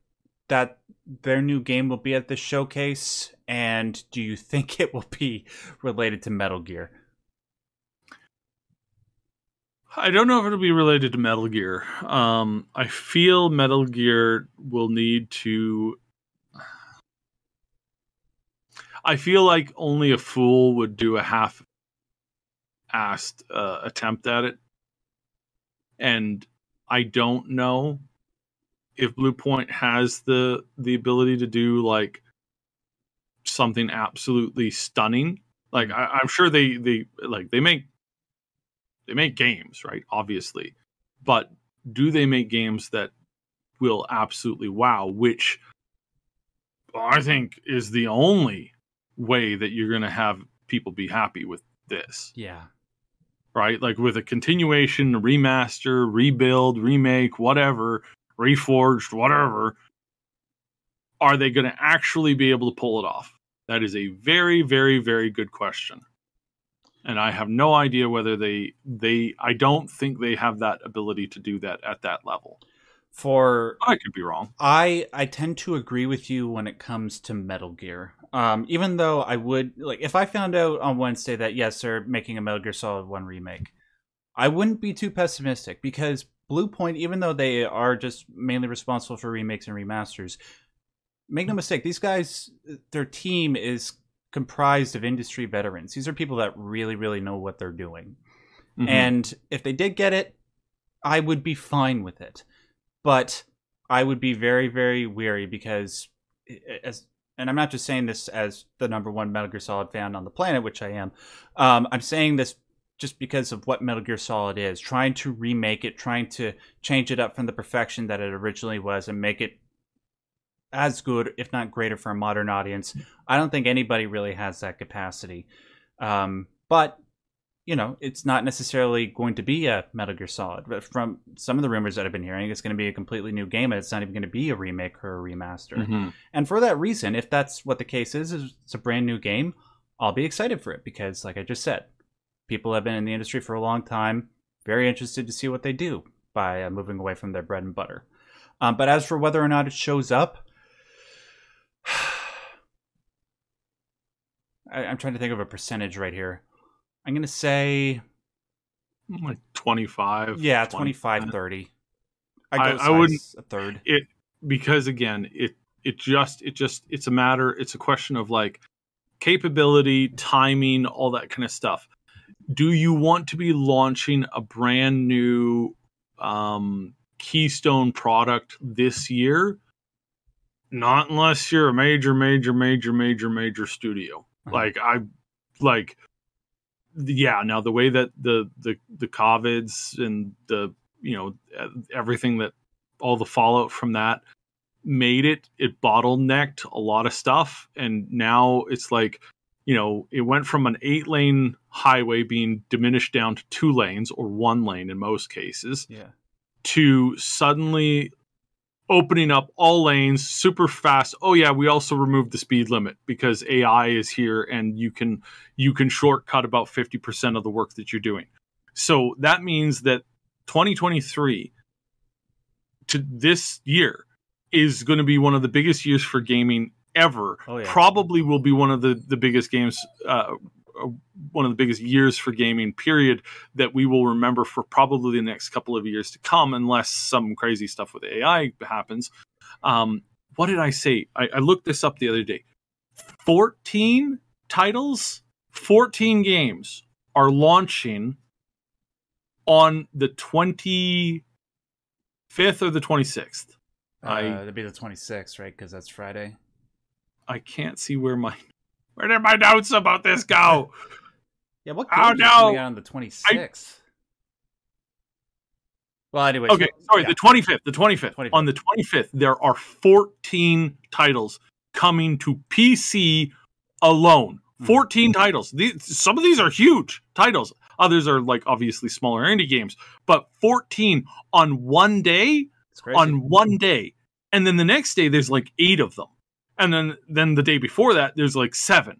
that their new game will be at the showcase? And do you think it will be related to Metal Gear? I don't know if it'll be related to Metal Gear. Um, I feel Metal Gear will need to. I feel like only a fool would do a half-assed uh, attempt at it, and I don't know if Bluepoint has the the ability to do like something absolutely stunning. Like I, I'm sure they they like they make they make games, right? Obviously. But do they make games that will absolutely wow, which I think is the only way that you're going to have people be happy with this. Yeah. right? Like with a continuation, remaster, rebuild, remake, whatever, reforged, whatever, are they going to actually be able to pull it off? That is a very, very, very good question. And I have no idea whether they they I don't think they have that ability to do that at that level. For I could be wrong. I I tend to agree with you when it comes to Metal Gear. Um, even though I would like if I found out on Wednesday that yes, they're making a Metal Gear Solid One remake, I wouldn't be too pessimistic because Bluepoint, even though they are just mainly responsible for remakes and remasters, make no mistake, these guys, their team is comprised of industry veterans. These are people that really, really know what they're doing. Mhm. And if they did get it, I would be fine with it. But I would be very, very weary because, as and I'm not just saying this as the number one Metal Gear Solid fan on the planet, which I am. Um, I'm saying this just because of what Metal Gear Solid is, trying to remake it, trying to change it up from the perfection that it originally was, and make it as good, if not greater, for a modern audience. I don't think anybody really has that capacity. Um, but you know, it's not necessarily going to be a Metal Gear Solid. But from some of the rumors that I've been hearing, it's going to be a completely new game, and it's not even going to be a remake or a remaster. Mhm. And for that reason, if that's what the case is, is it's a brand new game, I'll be excited for it because, like I just said, people have been in the industry for a long time, very interested to see what they do by uh, moving away from their bread and butter. Um, but as for whether or not it shows up, I, I'm trying to think of a percentage right here. I'm going to say, like 25. yeah, 20. 25 30. I- I wouldn't- a third. It because again, it it just it just it's a matter it's a question of like capability, timing, all that kind of stuff. Do you want to be launching a brand new um keystone product this year? Not unless you're a major major major major major studio. Uh-huh. Like I like yeah, now the way that the the the covids and the you know everything that all the fallout from that made it it bottlenecked a lot of stuff and now it's like you know it went from an eight lane highway being diminished down to two lanes or one lane in most cases Yeah. to suddenly opening up all lanes super fast. Oh yeah we also removed the speed limit because ai is here and you can you can shortcut about 50% of the work that you're doing. So that means that 2023 to this year is going to be one of the biggest years for gaming ever. Oh, yeah. probably will be one of the the biggest games uh, uh, one of the biggest years for gaming period that we will remember for probably the next couple of years to come unless some crazy stuff with ai happens um, what did i say I, I looked this up the other day 14 titles 14 games are launching on the 25th or the 26th I- Uh, it'd be the 26th, right? Because that's Friday. I can't see where my where did my notes about this go? Yeah, what Oh, no. coming on the 26th? Well, anyway. Okay, sorry, the 25th, the 25th. 25th. On the 25th, there are 14 titles coming to PC alone. Hmm. 14 titles. These, some of these are huge titles. Others are like obviously smaller indie games, but 14 on one day, on one day. And then the next day there's like 8 of them. And then then the day before that there's like 7.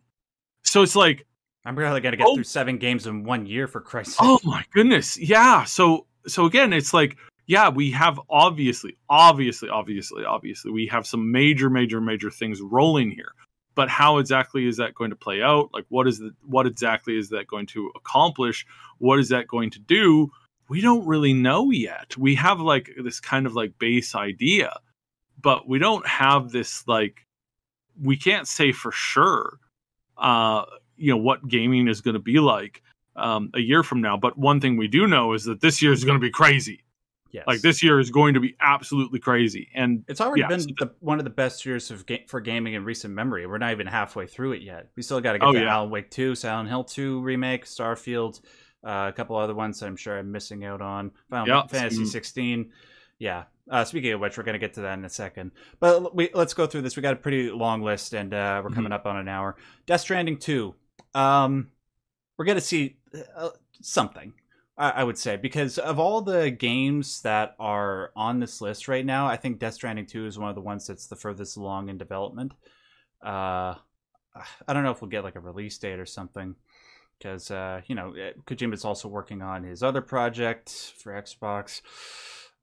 So it's like I'm really gonna get Oh. through seven games in one year for Christ's oh sake. Oh my goodness. Yeah. So so again, it's like yeah, we have obviously, obviously, obviously, obviously, we have some major, major, major things rolling here. But how exactly is that going to play out? Like, what is the, what exactly is that going to accomplish? What is that going to do? We don't really know yet. We have like this kind of like base idea, but we don't have this like we can't say for sure uh you know what gaming is going to be like um, a year from now. But one thing we do know is that this year is going to be crazy. yes. Like this year is going to be absolutely crazy. And It's already yeah, been so the, one of the best years of ga- for gaming in recent memory. We're not even halfway through it yet. We still got to get Oh, to yeah. Alan Wake 2, Silent Hill 2 remake, Starfield, uh, a couple other ones that I'm sure I'm missing out on. Final Yeah, Fantasy some- 16. Yeah. Uh, speaking of which, we're going to get to that in a second. But we, let's go through this. We got a pretty long list, and uh, we're Mm-hmm. coming up on an hour. Death Stranding 2. Um, we're going to see uh, something. I, I would say because of all the games that are on this list right now, I think Death Stranding Two is one of the ones that's the furthest along in development. Uh, I don't know if we'll get like a release date or something because uh, you know eh, Kojima's also working on his other project for Xbox.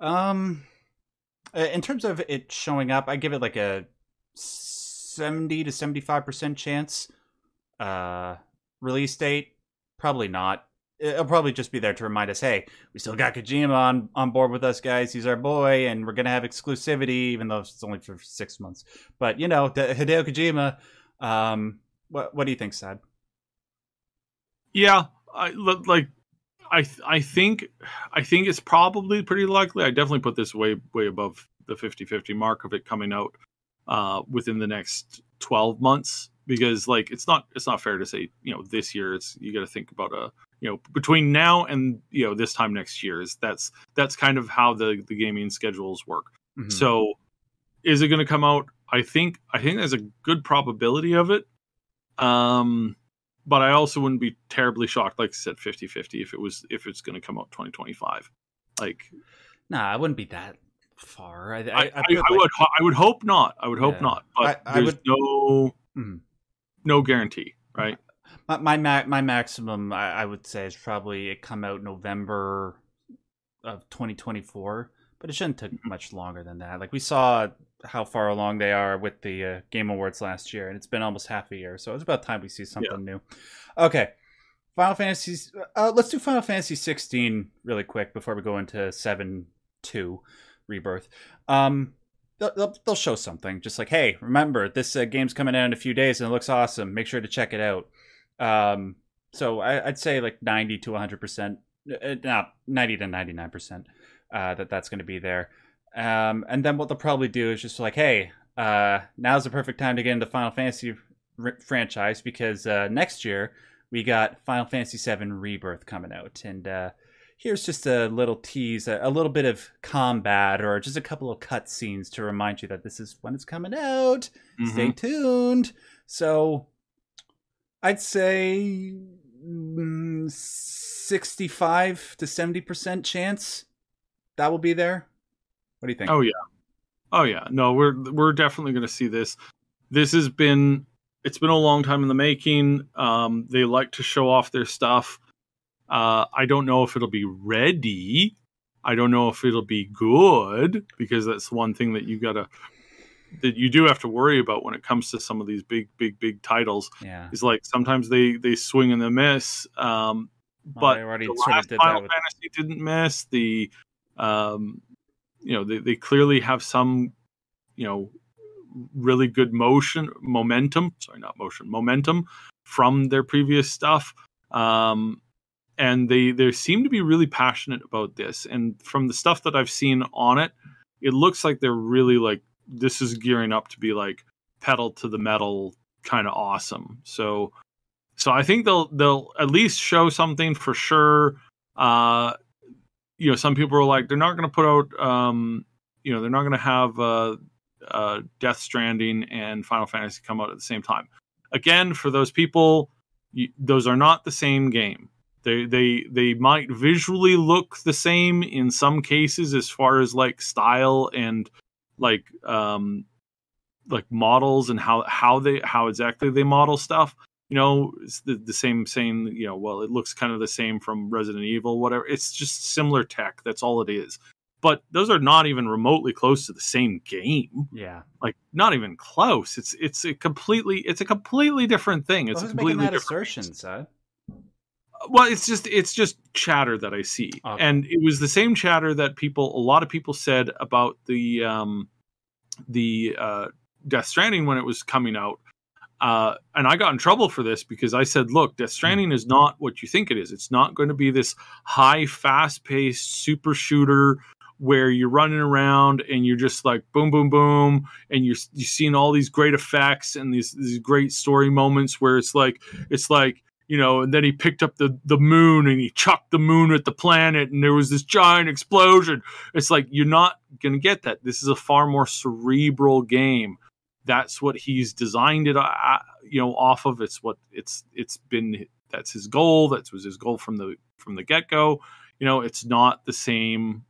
Um, eh, in terms of it showing up, I give it like a seventy to seventy-five percent chance. Uh, release date, probably not. It'll probably just be there to remind us, hey, we still got Kojima on on board with us, guys. He's our boy, and we're gonna have exclusivity, even though it's only for six months. But you know, Hideo Kojima. Um, what what do you think, Sad? Yeah, I look like. I I think I think it's probably pretty likely. I definitely put this way way above the 50-50 mark of it coming out uh, within the next 12 months because like it's not it's not fair to say you know this year it's you got to think about a you know between now and you know this time next year is that's that's kind of how the the gaming schedules work mm-hmm. so is it going to come out i think i think there's a good probability of it um but I also wouldn't be terribly shocked, like I said, 50-50 if it was if it's going to come out twenty twenty five. Like, nah, I wouldn't be that far. I, I, I, I, I would I would hope not. I would hope yeah. not. But there's would, no mm. no guarantee, right? My my, ma- my maximum, I, would say, is probably it come out November of twenty twenty four, but it shouldn't take mm-hmm. much longer than that. Like we saw how far along they are with the uh, Game Awards last year, and it's been almost half a year, so it's about time we see something yeah. new. Okay, Final Fantasy. Uh, let's do Final Fantasy 16 really quick before we go into seven two Rebirth. Um, they'll, they'll, show something, just like, hey, remember this uh, game's coming out in a few days and it looks awesome. Make sure to check it out. Um, so I, would say like 90 to 100 percent, uh, not 90 to 99 percent, uh, that that's going to be there. Um, and then what they'll probably do is just like, hey, uh, now's the perfect time to get into Final Fantasy r- franchise because uh, next year we got Final Fantasy VII Rebirth coming out, and uh, here's just a little tease, a, a, little bit of combat, or just a couple of cut scenes to remind you that this is when it's coming out. Mm-hmm. Stay tuned. So, I'd say mm, sixty-five to seventy percent chance that will be there. What do you think? Oh yeah, oh yeah. No, we're we're definitely going to see this. This has been it's been a long time in the making. Um, they like to show off their stuff. Uh, I don't know if it'll be ready. I don't know if it'll be good because that's one thing that you gotta that you do have to worry about when it comes to some of these big, big, big titles. Yeah, is like sometimes they they swing and they miss. Um, well, but the last Final with... Fantasy didn't miss. The um, you know they, they clearly have some you know really good motion momentum sorry not motion momentum from their previous stuff. Um, and they they seem to be really passionate about this. And from the stuff that i've seen on it it looks like they're really like this is gearing up to be like pedal to the metal kind of awesome. So so i think they'll they'll at least show something for sure. Uh you know, some people are like, they're not going to put out, um, you know, they're not going to have uh, uh, Death Stranding and Final Fantasy come out at the same time. Again, for those people, you, those are not the same game. They they they might visually look the same in some cases as far as like style and like um like models and how how they how exactly they model stuff you know, it's the, the same saying, you know, well, it looks kind of the same from Resident Evil, whatever. It's just similar tech. That's all it is. But those are not even remotely close to the same game. Yeah, like not even close. It's it's a completely it's a completely different thing. It's well, a completely that different assertion, son. Well, it's just it's just chatter that I see, okay. and it was the same chatter that people a lot of people said about the um the uh Death Stranding when it was coming out uh, and I got in trouble for this because I said, look, Death Stranding is not what you think it is. It's not going to be this high, fast paced super shooter where you're running around and you're just like boom, boom, boom, and you're you're seeing all these great effects and these these great story moments where it's like it's like you know, and then he picked up the the moon and he chucked the moon at the planet and there was this giant explosion. It's like you're not gonna get that. This is a far more cerebral game that's what he's designed it uh, you know off of it's what it's it's been that's his goal. That was his goal from the from the get go. You know, it's not the same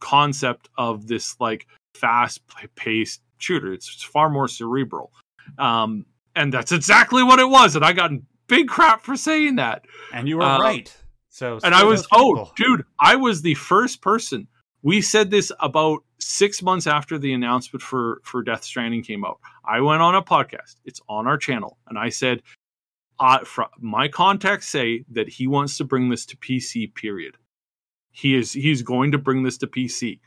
concept of this like fast paced shooter. It's, it's far more cerebral. Um, and that's exactly what it was. And I got big crap for saying that. And you were Uh, right. So And I was, oh, dude, I was the first person. We said this about six months after the announcement for for Death Stranding came out. I went on a podcast. It's on our channel, and I said, uh, my contacts say that he wants to bring this to PC. Period. He is he's going to bring this to PC.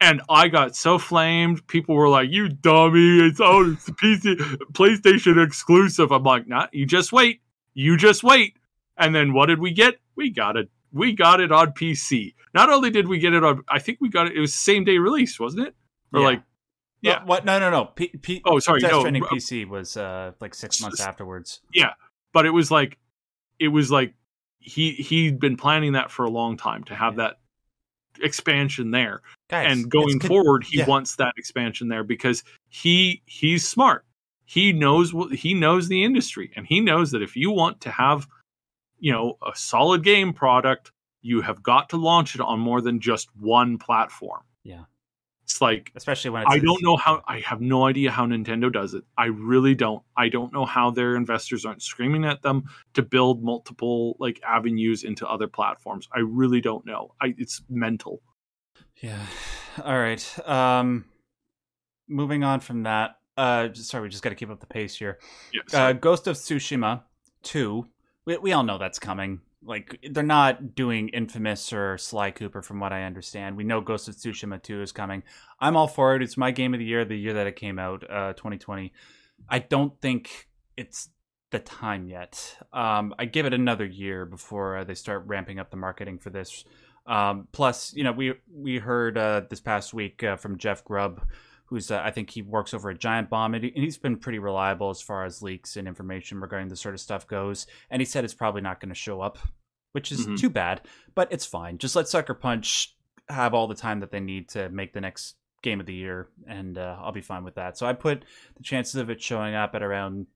And I got so flamed. People were like, "You dummy! It's oh, it's PC, PlayStation exclusive." I'm like, "Nah, you just wait. You just wait." And then what did we get? We got it. We got it on PC. Not only did we get it on, I think we got it. It was same day release, wasn't it? Or Yeah. like, yeah. What, what? No, no, no. P, P, oh, sorry, Death no. Stranding r- PC was uh, like six months s- afterwards. Yeah, but it was like, it was like he he'd been planning that for a long time to have Yeah. that expansion there. Guys, and going con- forward, he yeah. wants that expansion there because he he's smart. He knows what he knows the industry, and he knows that if you want to have, you know, a solid game product, you have got to launch it on more than just one platform. Yeah. it's like especially when it's I don't know how. I have no idea how Nintendo does it. I really don't. I don't know how their investors aren't screaming at them to build multiple like avenues into other platforms. I really don't know. I, it's mental. Yeah. All right. Um, moving on from that. Uh, sorry, we just got to keep up the pace here. Yeah, Uh. Ghost of Tsushima two. We we all know that's coming. Like they're not doing Infamous or Sly Cooper, from what I understand. We know Ghost of Tsushima two is coming. I'm all for it. It's my game of the year, the year that it came out, uh, 2020. I don't think it's the time yet. Um, I give it another year before uh, they start ramping up the marketing for this. Um, plus, you know, we we heard uh, this past week uh, from Jeff Grubb, who's uh, I think he works over at Giant Bomb, and, he, he's been pretty reliable as far as leaks and information regarding this sort of stuff goes. And he said it's probably not going to show up, which is Mhm. too bad, but it's fine. Just let Sucker Punch have all the time that they need to make the next game of the year, and uh, I'll be fine with that. So I put the chances of it showing up at around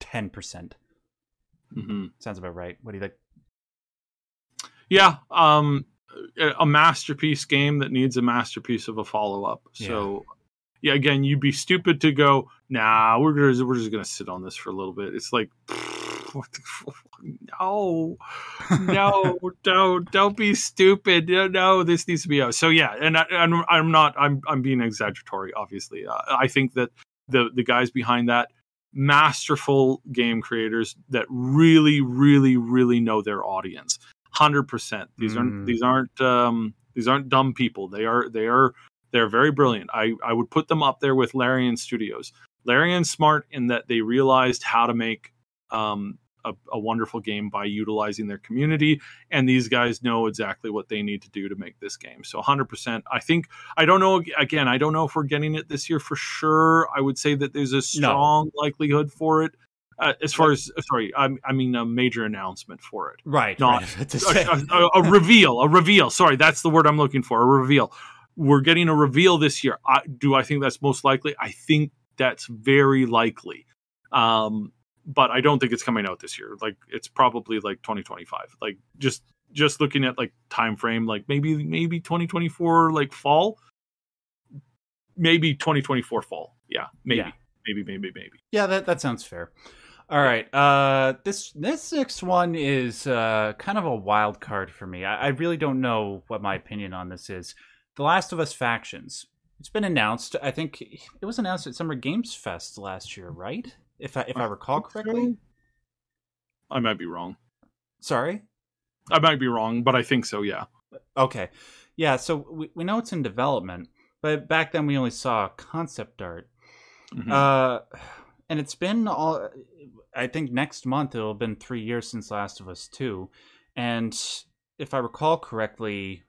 ten percent. hmm Sounds about right. What do you think? Yeah, um, a masterpiece game that needs a masterpiece of a follow up. So, yeah, again, you'd be stupid to go. Nah, we're gonna, we're just gonna sit on this for a little bit. It's like, what the, no, no, don't don't be stupid. No, no, this needs to be out. So yeah, and I, I'm I'm not I'm I'm being exaggeratory. Obviously, uh, I think that the the guys behind that masterful game creators that really really really know their audience hundred percent. These Mm. aren't these aren't um, these aren't dumb people. They are they are they're very brilliant. I I would put them up there with Larian Studios. Larian's smart in that they realized how to make um, a, a wonderful game by utilizing their community, and these guys know exactly what they need to do to make this game. So hundred percent. I think I don't know. Again, I don't know if we're getting it this year for sure. I would say that there's a strong likelihood for it. Uh, as far as sorry, I, I mean a major announcement for it Right. Not- right. A, a- a reveal, a reveal. Sorry, that's the word I'm looking for. A reveal. We're getting a reveal this year. I, do I think that's most likely? I think that's very likely. Um, but I don't think it's coming out this year. Like it's probably like 2025. Like just just looking at like time frame, like maybe maybe 2024 like fall. Maybe 2024 fall. Yeah, maybe. Yeah. Maybe maybe maybe. Yeah, that that sounds fair. All right. Uh, this this next one is uh, kind of a wild card for me. I, I really don't know what my opinion on this is. The Last of Us factions. It's been announced. I think it was announced at Summer Games Fest last year, right? If I if I recall correctly. I might be wrong. Sorry. I might be wrong, but I think so. Yeah. Okay. Yeah. So we we know it's in development, but back then we only saw concept art. Mhm. Uh, and it's been all. I think next month it'll have been three years since Last of Us Two, and if I recall correctly,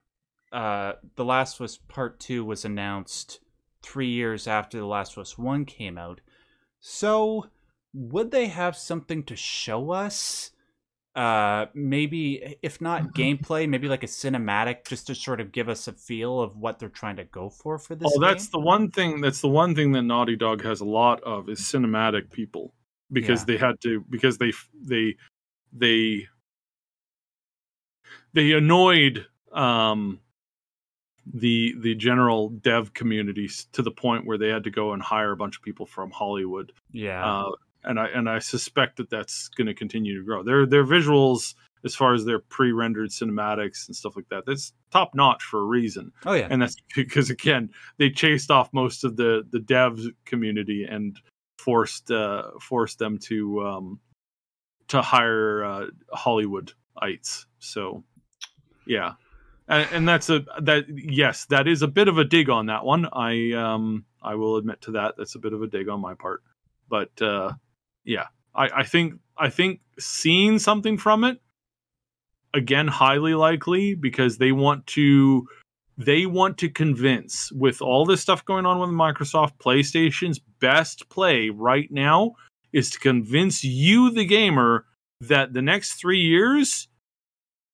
uh, The Last of Us Part Two was announced three years after The Last of Us One came out. So, would they have something to show us? Uh, maybe if not gameplay, maybe like a cinematic, just to sort of give us a feel of what they're trying to go for for this. Oh, that's the one thing. That's the one thing that Naughty Dog has a lot of is cinematic people because Yeah. they had to because they they they they annoyed um, the the general dev communities to the point where they had to go and hire a bunch of people from Hollywood. Yeah. Uh, and I and I suspect that that's going to continue to grow. Their their visuals, as far as their pre-rendered cinematics and stuff like that, that's top notch for a reason. oh yeah. And that's because again, they chased off most of the the dev community and forced uh, forced them to um, to hire uh, Hollywoodites. So yeah, and, and that's a that yes, that is a bit of a dig on that one. I um I will admit to that. That's a bit of a dig on my part, but uh, yeah, I, I think I think seeing something from it again highly likely because they want to they want to convince with all this stuff going on with Microsoft PlayStation's best play right now is to convince you the gamer that the next 3 years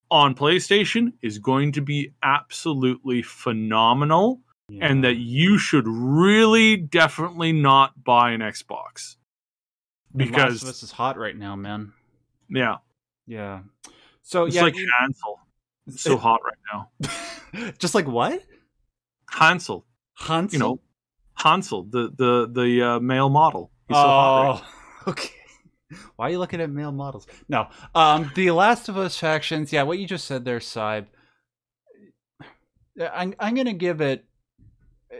on PlayStation is going to be absolutely phenomenal yeah. and that you should really definitely not buy an Xbox. Because Us is hot right now, man. yeah, Yeah. So it's yeah, like you- Hansel. It's so it- hot right now. just like what? Hansel, Hansel. you know, Hansel, the the the uh, male model. He's so hot right oh, okay. Why are you looking at male models? No. Um, the Last of Us factions. Yeah, what you just said there, Syb. I'm I'm gonna give it.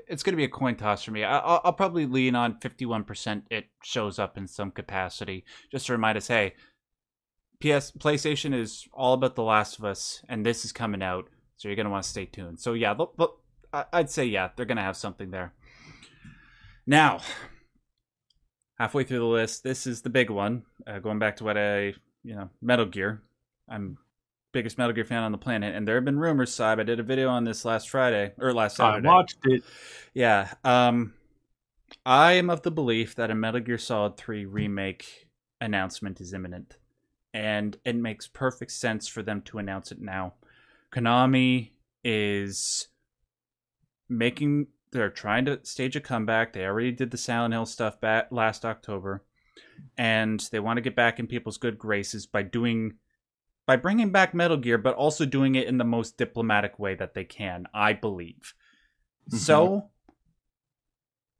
It's gonna be a coin toss for me. I'll, I'll probably lean on fifty-one percent. It shows up in some capacity, just to remind us, hey, PS PlayStation is all about The Last of Us, and this is coming out, so you're gonna want to stay tuned. So yeah, but I- I'd say yeah, they're gonna have something there. Now, halfway through the list, this is the big one. Uh, going back to what I, you know, Metal Gear. I'm biggest Metal Gear fan on the planet, and there have been rumors. Syb, I did a video on this last Friday or last Saturday. I watched it. Yeah. Um, I am of the belief that a Metal Gear Solid 3 remake announcement is imminent. And it makes perfect sense for them to announce it now. Konami is making, they're trying to stage a comeback. They already did the Silent Hill stuff back last October. And they want to get back in people's good graces by doing by bringing back Metal Gear, but also doing it in the most diplomatic way that they can, I believe. So,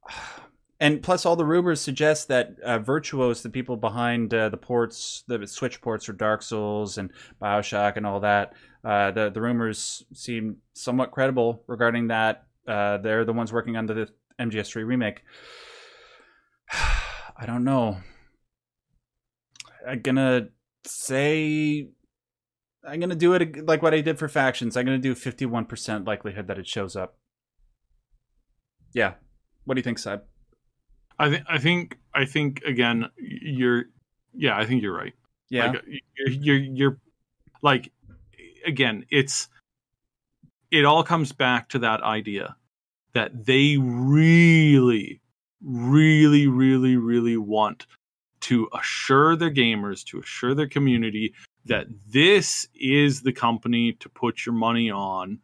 and plus, all the rumors suggest that uh, Virtuos, the people behind uh, the ports, the Switch ports for Dark Souls and Bioshock and all that, uh, the the rumors seem somewhat credible regarding that. Uh, they're the ones working on the MGS3 remake. I don't know. I'm gonna say I'm gonna do it like what I did for factions. I'm gonna do 51% likelihood that it shows up. Yeah. What do you think, Seb? I think I think I think again you're yeah, I think you're right. Yeah. Like you're, you're you're like again, it's it all comes back to that idea that they really really really really want to assure their gamers, to assure their community that this is the company to put your money on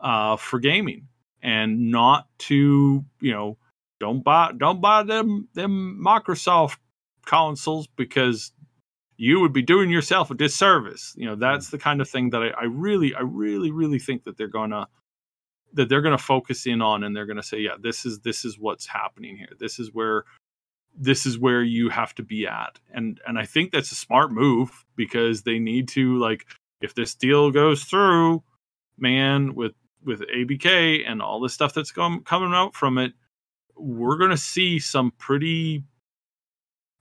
uh, for gaming and not to, you know, don't buy don't buy them them Microsoft consoles because you would be doing yourself a disservice. You know, that's the kind of thing that I, I really, I really, really think that they're gonna that they're gonna focus in on and they're gonna say, yeah, this is this is what's happening here. This is where this is where you have to be at. And and I think that's a smart move because they need to like if this deal goes through, man, with with ABK and all the stuff that's com- coming out from it, we're going to see some pretty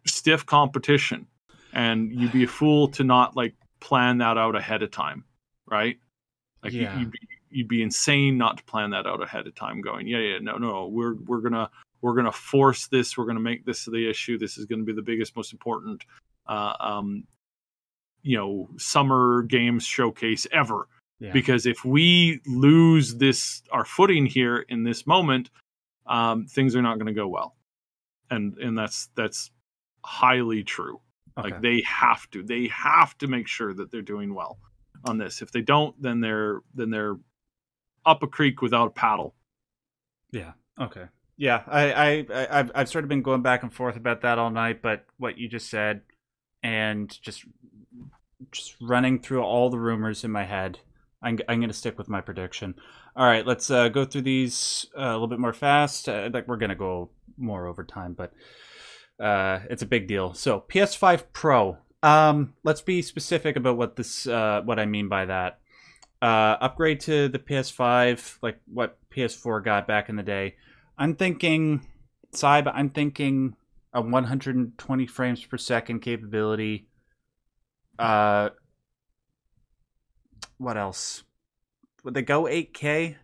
stiff competition. And you'd be a fool to not like plan that out ahead of time, right? Like Yeah. you'd be you'd be insane not to plan that out ahead of time. Going, yeah, yeah, no, no, we're we're gonna we're gonna force this. We're gonna make this the issue. This is going to be the biggest, most important, uh, um, you know, summer games showcase ever Yeah. because if we lose this our footing here in this moment um, things are not going to go well and and that's that's highly true Okay. like they have to they have to make sure that they're doing well on this if they don't then they're then they're up a creek without a paddle Yeah. Okay. Yeah, I, I, I, I've, I've sort of been going back and forth about that all night, but what you just said, and just just running through all the rumors in my head. I'm, I'm to stick with my prediction. All right, let's uh, go through these uh, a little bit more fast. Uh, like we're to go more over time, but uh, it's a big deal. So PS5 Pro. Um, let's be specific about what this uh, what I mean by that. Uh, upgrade to the PS5, like what PS4 got back in the day. I'm thinking, Cyber. I'm thinking a 120 frames per second capability. Uh, what else? Would they go 8K?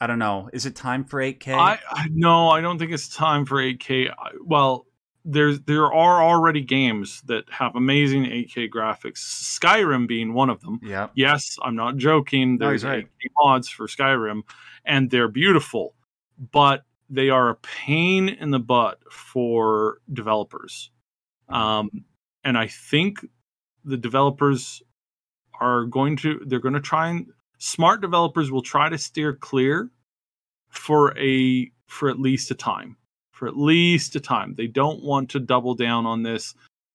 I don't know. Is it time for 8K? I, I no, I don't think it's time for 8K. I- Well, there's there are already games that have amazing 8K graphics. Skyrim being one of them. yeah. Yes, I'm not joking. There's right. 8K mods for Skyrim, and they're beautiful, but they are a pain in the butt for developers. Um, and I think the developers are going to they're going to try and smart developers will try to steer clear for a for at least a time for at least a time they don't want to double down on this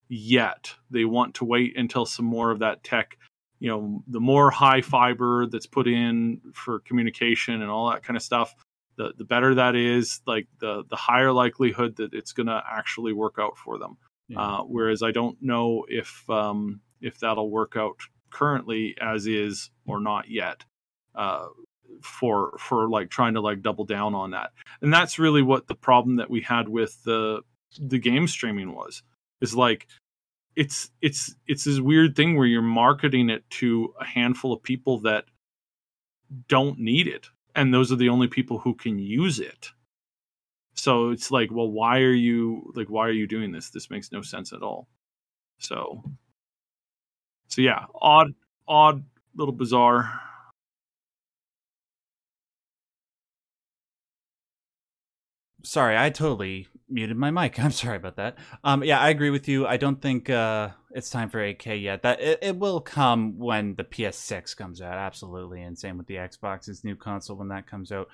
yet they want to wait until some more of that tech you know the more high fiber that's put in for communication and all that kind of stuff the the better that is like the the higher likelihood that it's going to actually work out for them Yeah. uh, whereas I don't know if um, if that'll work out currently as is or not yet. Uh, for for like trying to like double down on that, and that's really what the problem that we had with the the game streaming was. Is like it's it's it's this weird thing where you're marketing it to a handful of people that don't need it, and those are the only people who can use it. So it's like well why are you like why are you doing this? This makes no sense at all. So so yeah odd odd little bizarre. Sorry, I totally muted my mic. I'm sorry about that. Um, yeah, I agree with you. I don't think uh, it's time for 8K yet. That it, it will come when the PS6 comes out, absolutely, and same with the Xbox's new console when that comes out.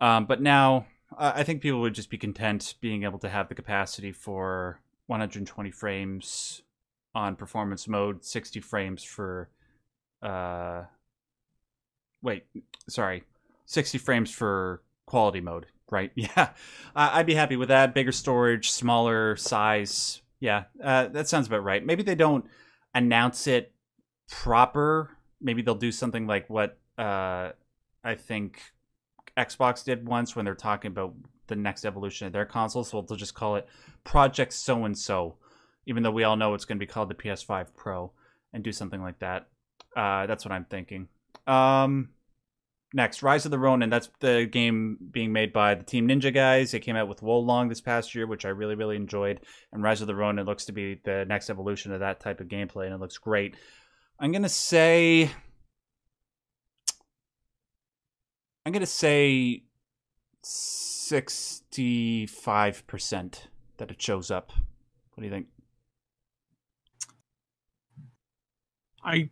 Um, but now, I think people would just be content being able to have the capacity for 120 frames on performance mode, 60 frames for. Uh, wait, sorry, 60 frames for quality mode, right? Yeah, uh, I'd be happy with that. Bigger storage, smaller size. Yeah, uh, that sounds about right. Maybe they don't announce it proper. Maybe they'll do something like what uh, I think Xbox did once when they're talking about the next evolution of their console. So they'll just call it Project So and So, even though we all know it's going to be called the PS5 Pro, and do something like that. Uh, that's what I'm thinking. Um, next, Rise of the Ronin. That's the game being made by the Team Ninja guys. They came out with Wo Long this past year, which I really, really enjoyed. And Rise of the Ronin looks to be the next evolution of that type of gameplay, and it looks great. I'm gonna say, I'm gonna say, sixty-five percent that it shows up. What do you think? i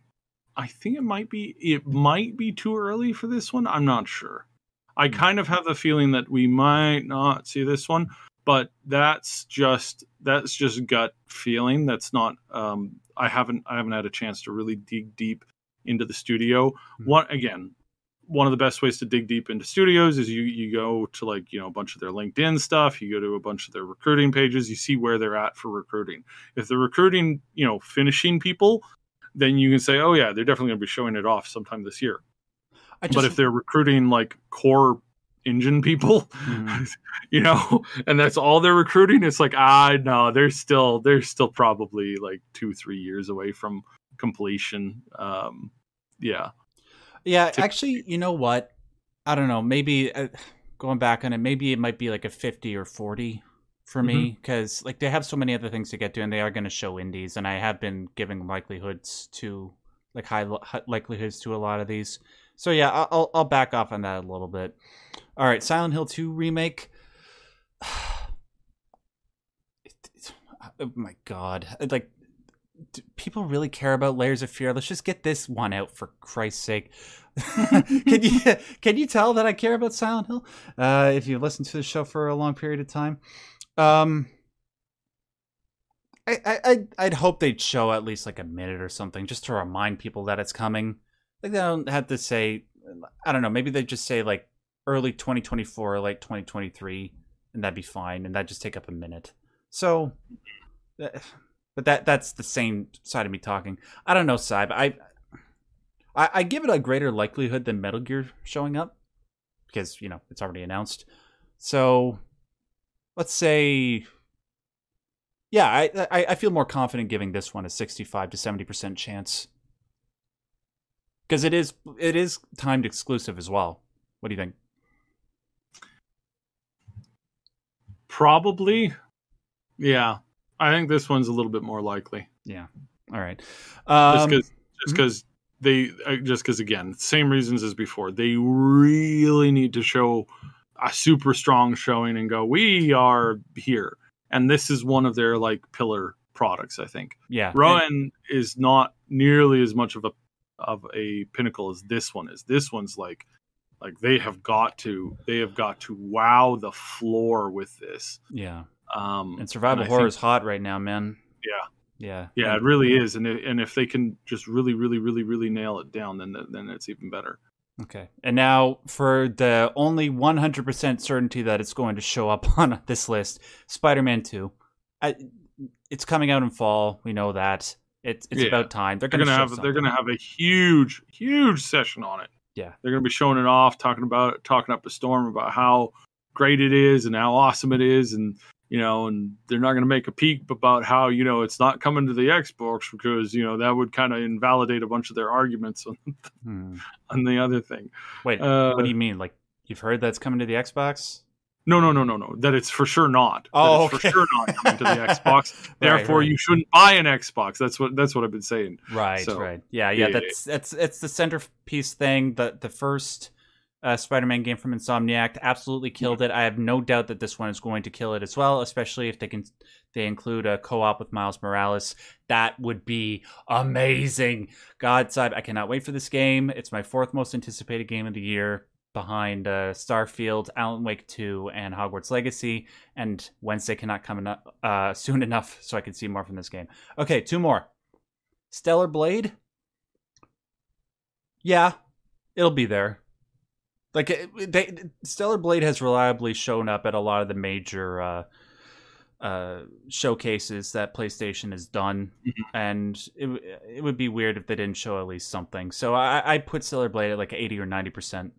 i think it might be it might be too early for this one. I'm not sure. I kind of have the feeling that we might not see this one but that's just that's just gut feeling. That's not um i haven't i haven't had a chance to really dig deep into the studio. Mhm. one again one of the best ways to dig deep into studios is you you go to like you know a bunch of their linkedin stuff. You go to a bunch of their recruiting pages. You see where they're at for recruiting. If they're recruiting you know finishing people then you can say oh yeah they're definitely going to be showing it off sometime this year just, but if they're recruiting like core engine people Mhm. you know and that's all they're recruiting it's like ah no they're still they're still probably like two three years away from completion um yeah Yeah, to- actually, you know what? I don't know. Maybe uh, going back on it, maybe it might be like a 50 or 40 for me Mm-hmm. because like they have so many other things to get to and they are going to show indies and I have been giving likelihoods to like high, li- likelihoods to a lot of these. So yeah, I'll I'll- back off on that a little bit. All right, Silent Hill 2 remake. It- it's- oh my god. Like do people really care about layers of fear let's just get this one out for christ's sake can you can you tell that i care about silent hill uh, if you listen to the show for a long period of time um I, I I'd, hope they'd show at least like a minute or something just to remind people that it's coming. Like they don't have to say, I don't know. Maybe they just say like early 2024 or late 2023, and that'd be fine, and that'd just take up a minute. So, uh, but that that's the same side of me talking. I don't know, Syb, I, I I give it a greater likelihood than Metal Gear showing up because you know it's already announced. So, let's say yeah, I, I, I feel more confident giving this one a sixty-five to seventy percent chance because it is it is timed exclusive as well. What do you think? Probably, yeah. I think this one's a little bit more likely. Yeah. All right. Um, just because, just because they, uh, just because again, same reasons as before. They really need to show a super strong showing and go, we are here and this is one of their like pillar products. I think. Yeah, Ronin is not nearly as much of a of a pinnacle as this one is. This one's like like they have got to they have got to wow the floor with this. Yeah. Um, and survival and horror think, is hot right now, man. Yeah. Yeah. Yeah, it really is, and it, and if they can just really, really, really, really nail it down, then then it's even better. Okay. And now for the only 100% certainty that it's going to show up on this list, Spider-Man 2. I, it's coming out in fall. We know that. It's it's Yeah. about time. They're They're going to gonna have they're gonna have a huge, huge session on it. Yeah. they're gonna be showing it off, talking about it, talking up a storm about how great it is and how awesome it is, and you know, and they're not gonna make a peep about how you know it's not coming to the Xbox because you know that would kind of invalidate a bunch of their arguments on, Hmm. on the other thing. Wait, Uh, what do you mean? Like you've heard that's coming to the Xbox? No, no, no, no, no. That it's for sure not. Oh, okay. for sure not coming to the Xbox. Right, Therefore, right. you shouldn't buy an Xbox. That's what that's what I've been saying. Right, So- right. Yeah, Yeah, yeah, yeah, that's that's it's the centerpiece thing. The the first uh, Spider-Man game from Insomniac absolutely killed it. I have no doubt that this one is going to kill it as well, especially if they can they include a co-op with Miles Morales. That would be amazing. God side, I cannot wait for this game. It's my fourth most anticipated game of the year behind uh, Starfield, Alan Wake 2, and Hogwarts Legacy. And Wednesday cannot come enough, uh, soon enough so I can see more from this game. Okay, two more. Stellar Blade? Yeah, it'll be there. Like they, Stellar Blade has reliably shown up at a lot of the major uh, uh, showcases that PlayStation has done, and it it would be weird if they didn't show at least something. So I I put Stellar Blade at like eighty or ninety percent.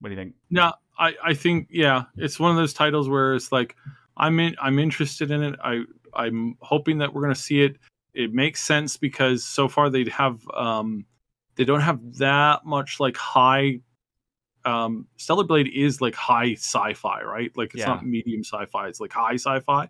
What do you think? No, I, I think yeah, it's one of those titles where it's like I'm in, I'm interested in it. I I'm hoping that we're gonna see it. It makes sense because so far they have um they don't have that much like high um Stellar Blade is like high sci-fi, right? Like it's Yeah. not medium sci-fi, it's like high sci-fi.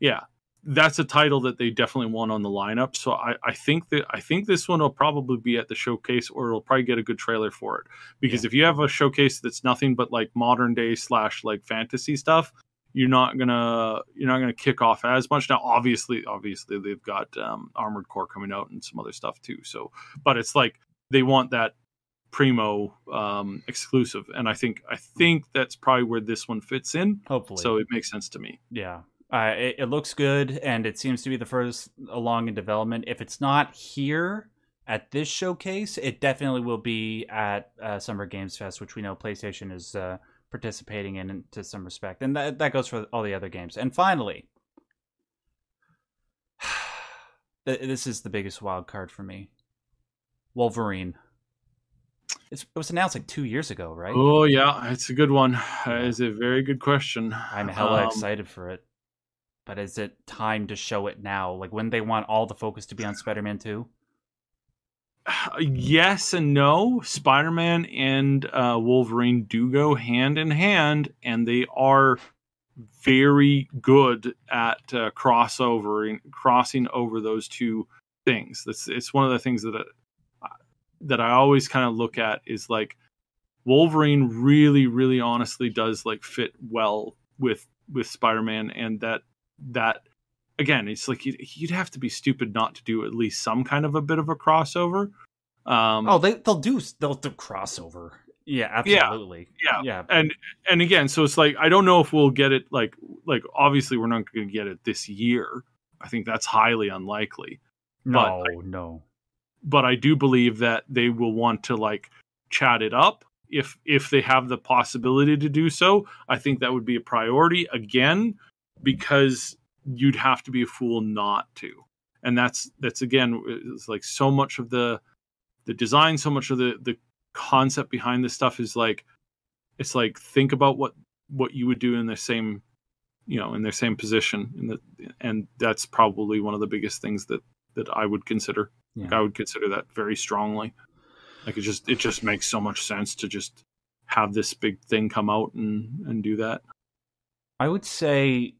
Yeah. That's a title that they definitely want on the lineup. So I, I think that I think this one will probably be at the showcase or it'll probably get a good trailer for it because if you have a showcase that's nothing but like modern day slash like fantasy stuff you're not gonna you're not gonna kick off as much now obviously obviously they've got um, armored core coming out and some other stuff too so but it's like they want that primo um, exclusive and i think i think that's probably where this one fits in Hopefully, so it makes sense to me Yeah. Uh, it, it looks good, and it seems to be the first along in development. If it's not here at this showcase, it definitely will be at uh, Summer Games Fest, which we know PlayStation is uh, participating in to some respect, and that that goes for all the other games. And finally, this is the biggest wild card for me: Wolverine. It's, it was announced like two years ago, right? oh yeah it's a good one it's a very good question I'm hella Um, excited for it. But is it time to show it now? Like when they want all the focus to be on Spider-Man 2? Yes and no. Spider Man and uh, Wolverine do go hand in hand, and they are very good at uh, crossover crossing over those two things. That's it's one of the things that uh, that I always kind of look at is like Wolverine really, really, honestly does like fit well with with Spider Man, and that that again, it's like you'd, you'd have to be stupid not to do at least some kind of a bit of a crossover. Um, Oh, they they'll do they'll do crossover. Yeah, absolutely. Yeah. Yeah. and and again so it's like i don't know if we'll get it like like obviously we're not going to get it this year i think that's highly unlikely No, but no. but i do believe that they will want to like chat it up if if they have the possibility to do so i think that would be a priority again because you'd have to be a fool not to. And that's that's again it's like so much of the the design so much of the the concept behind this stuff is like it's like think about what what you would do in the same you know in their same position. The, and that's probably one of the biggest things that that i would consider. Like i would consider that very strongly. Like it just it just makes so much sense to just have this big thing come out and and do that. I would say.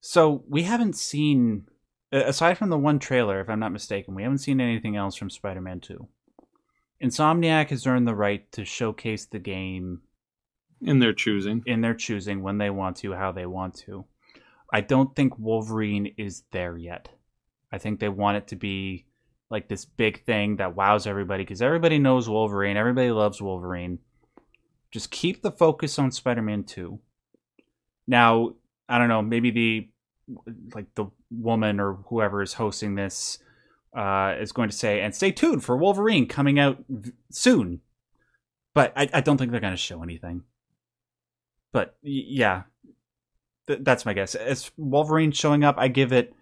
So we haven't seen, aside from the one trailer, if I'm not mistaken, we haven't seen anything else from Spider-Man Two. Insomniac has earned the right to showcase the game in their choosing in their choosing when they want to, how they want to. I don't think Wolverine is there yet. I think they want it to be like this big thing that wows everybody because everybody knows Wolverine, everybody loves Wolverine. Just keep the focus on Spider-Man 2. Now, I don't know, maybe the like the woman or whoever is hosting this uh, is going to say, and stay tuned for Wolverine coming out v- soon. But I, I don't think they're going to show anything. But y- yeah, Th- that's my guess. As Wolverine showing up, I give it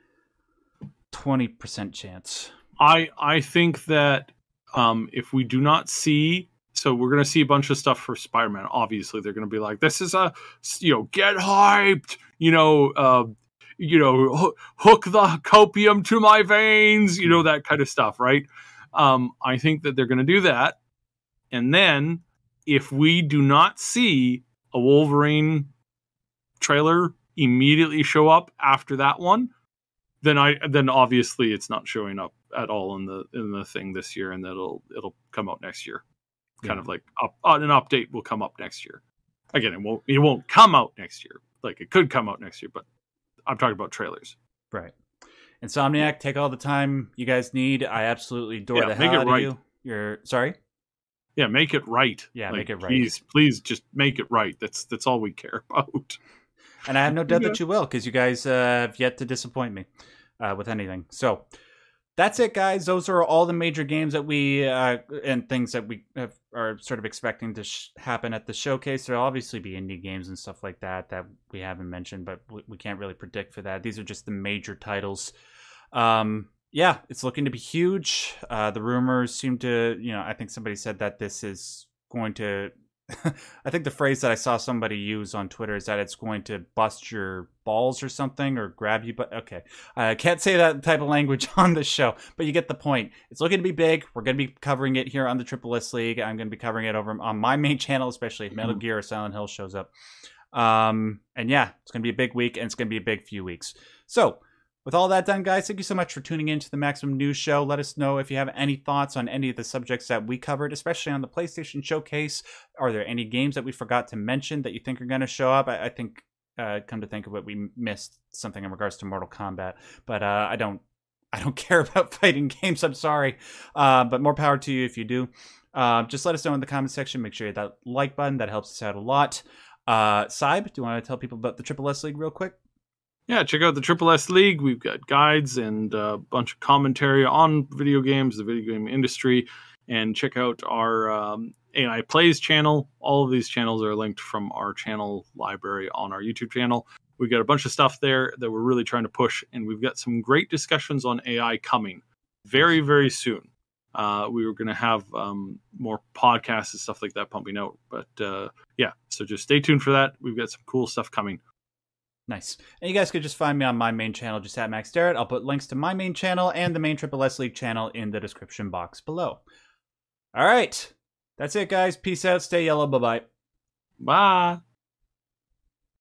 twenty percent chance. I I think that um, if we do not see, so we're going to see a bunch of stuff for Spider-Man. Obviously, they're going to be like, "This is a you know, get hyped," you know, uh, you know, hoo- hook the copium to my veins, you know, that kind of stuff, right? Um, I think that they're going to do that, and then if we do not see a Wolverine trailer immediately show up after that one, then I then obviously it's not showing up at all in the in the thing this year, and that'll it'll come out next year. Kind Yeah. of like up, uh, an update will come up next year. Again, it won't it won't come out next year. Like it could come out next year, but I'm talking about trailers. Right. Insomniac, take all the time you guys need. I absolutely adore Yeah, the make hell it out right. of you. You're sorry. Yeah, make it right. Yeah, Like, make it right. Please, please, just make it right. That's that's all we care about. And I have no doubt Yeah. that you will, because you guys uh, have yet to disappoint me uh, with anything. So that's it, guys. Those are all the major games that we uh, and things that we have, are sort of expecting to sh- happen at the showcase. There'll obviously be indie games and stuff like that that we haven't mentioned, but we, we can't really predict for that. These are just the major titles. Um, yeah, it's looking to be huge. Uh, the rumors seem to, you know, I think somebody said that this is going to. I think the phrase that I saw somebody use on Twitter is that it's going to bust your balls or something or grab you. But okay, I can't say that type of language on the show, but you get the point. It's looking to be big. We're going to be covering it here on the Triple S League. I'm going to be covering it over on my main channel, especially if Metal Gear or Silent Hill shows up. Um, and yeah, it's going to be a big week and it's going to be a big few weeks. So, with all that done, guys, thank you so much for tuning in to the Maximum News Show. Let us know if you have any thoughts on any of the subjects that we covered, especially on the PlayStation Showcase. Are there any games that we forgot to mention that you think are going to show up? I, I think, uh, come to think of it, we missed something in regards to Mortal Kombat, but uh, I don't, I don't care about fighting games. I'm sorry, uh, but more power to you if you do. Uh, just let us know in the comment section. Make sure you hit that like button. That helps us out a lot. Uh, Syb, do you want to tell people about the Triple S League real quick? Yeah, check out the Triple S League. We've got guides and a bunch of commentary on video games, the video game industry, and check out our um, AI Plays channel. All of these channels are linked from our channel library on our YouTube channel. We've got a bunch of stuff there that we're really trying to push, and we've got some great discussions on AI coming very, very soon. Uh, we were going to have um, more podcasts and stuff like that pumping out, but uh, yeah, so just stay tuned for that. We've got some cool stuff coming. Nice. And you guys could just find me on my main channel, just at Max Derrat. I'll put links to my main channel and the main Triple S League channel in the description box below. All right. That's it, guys. Peace out. Stay yellow. Bye bye. Bye.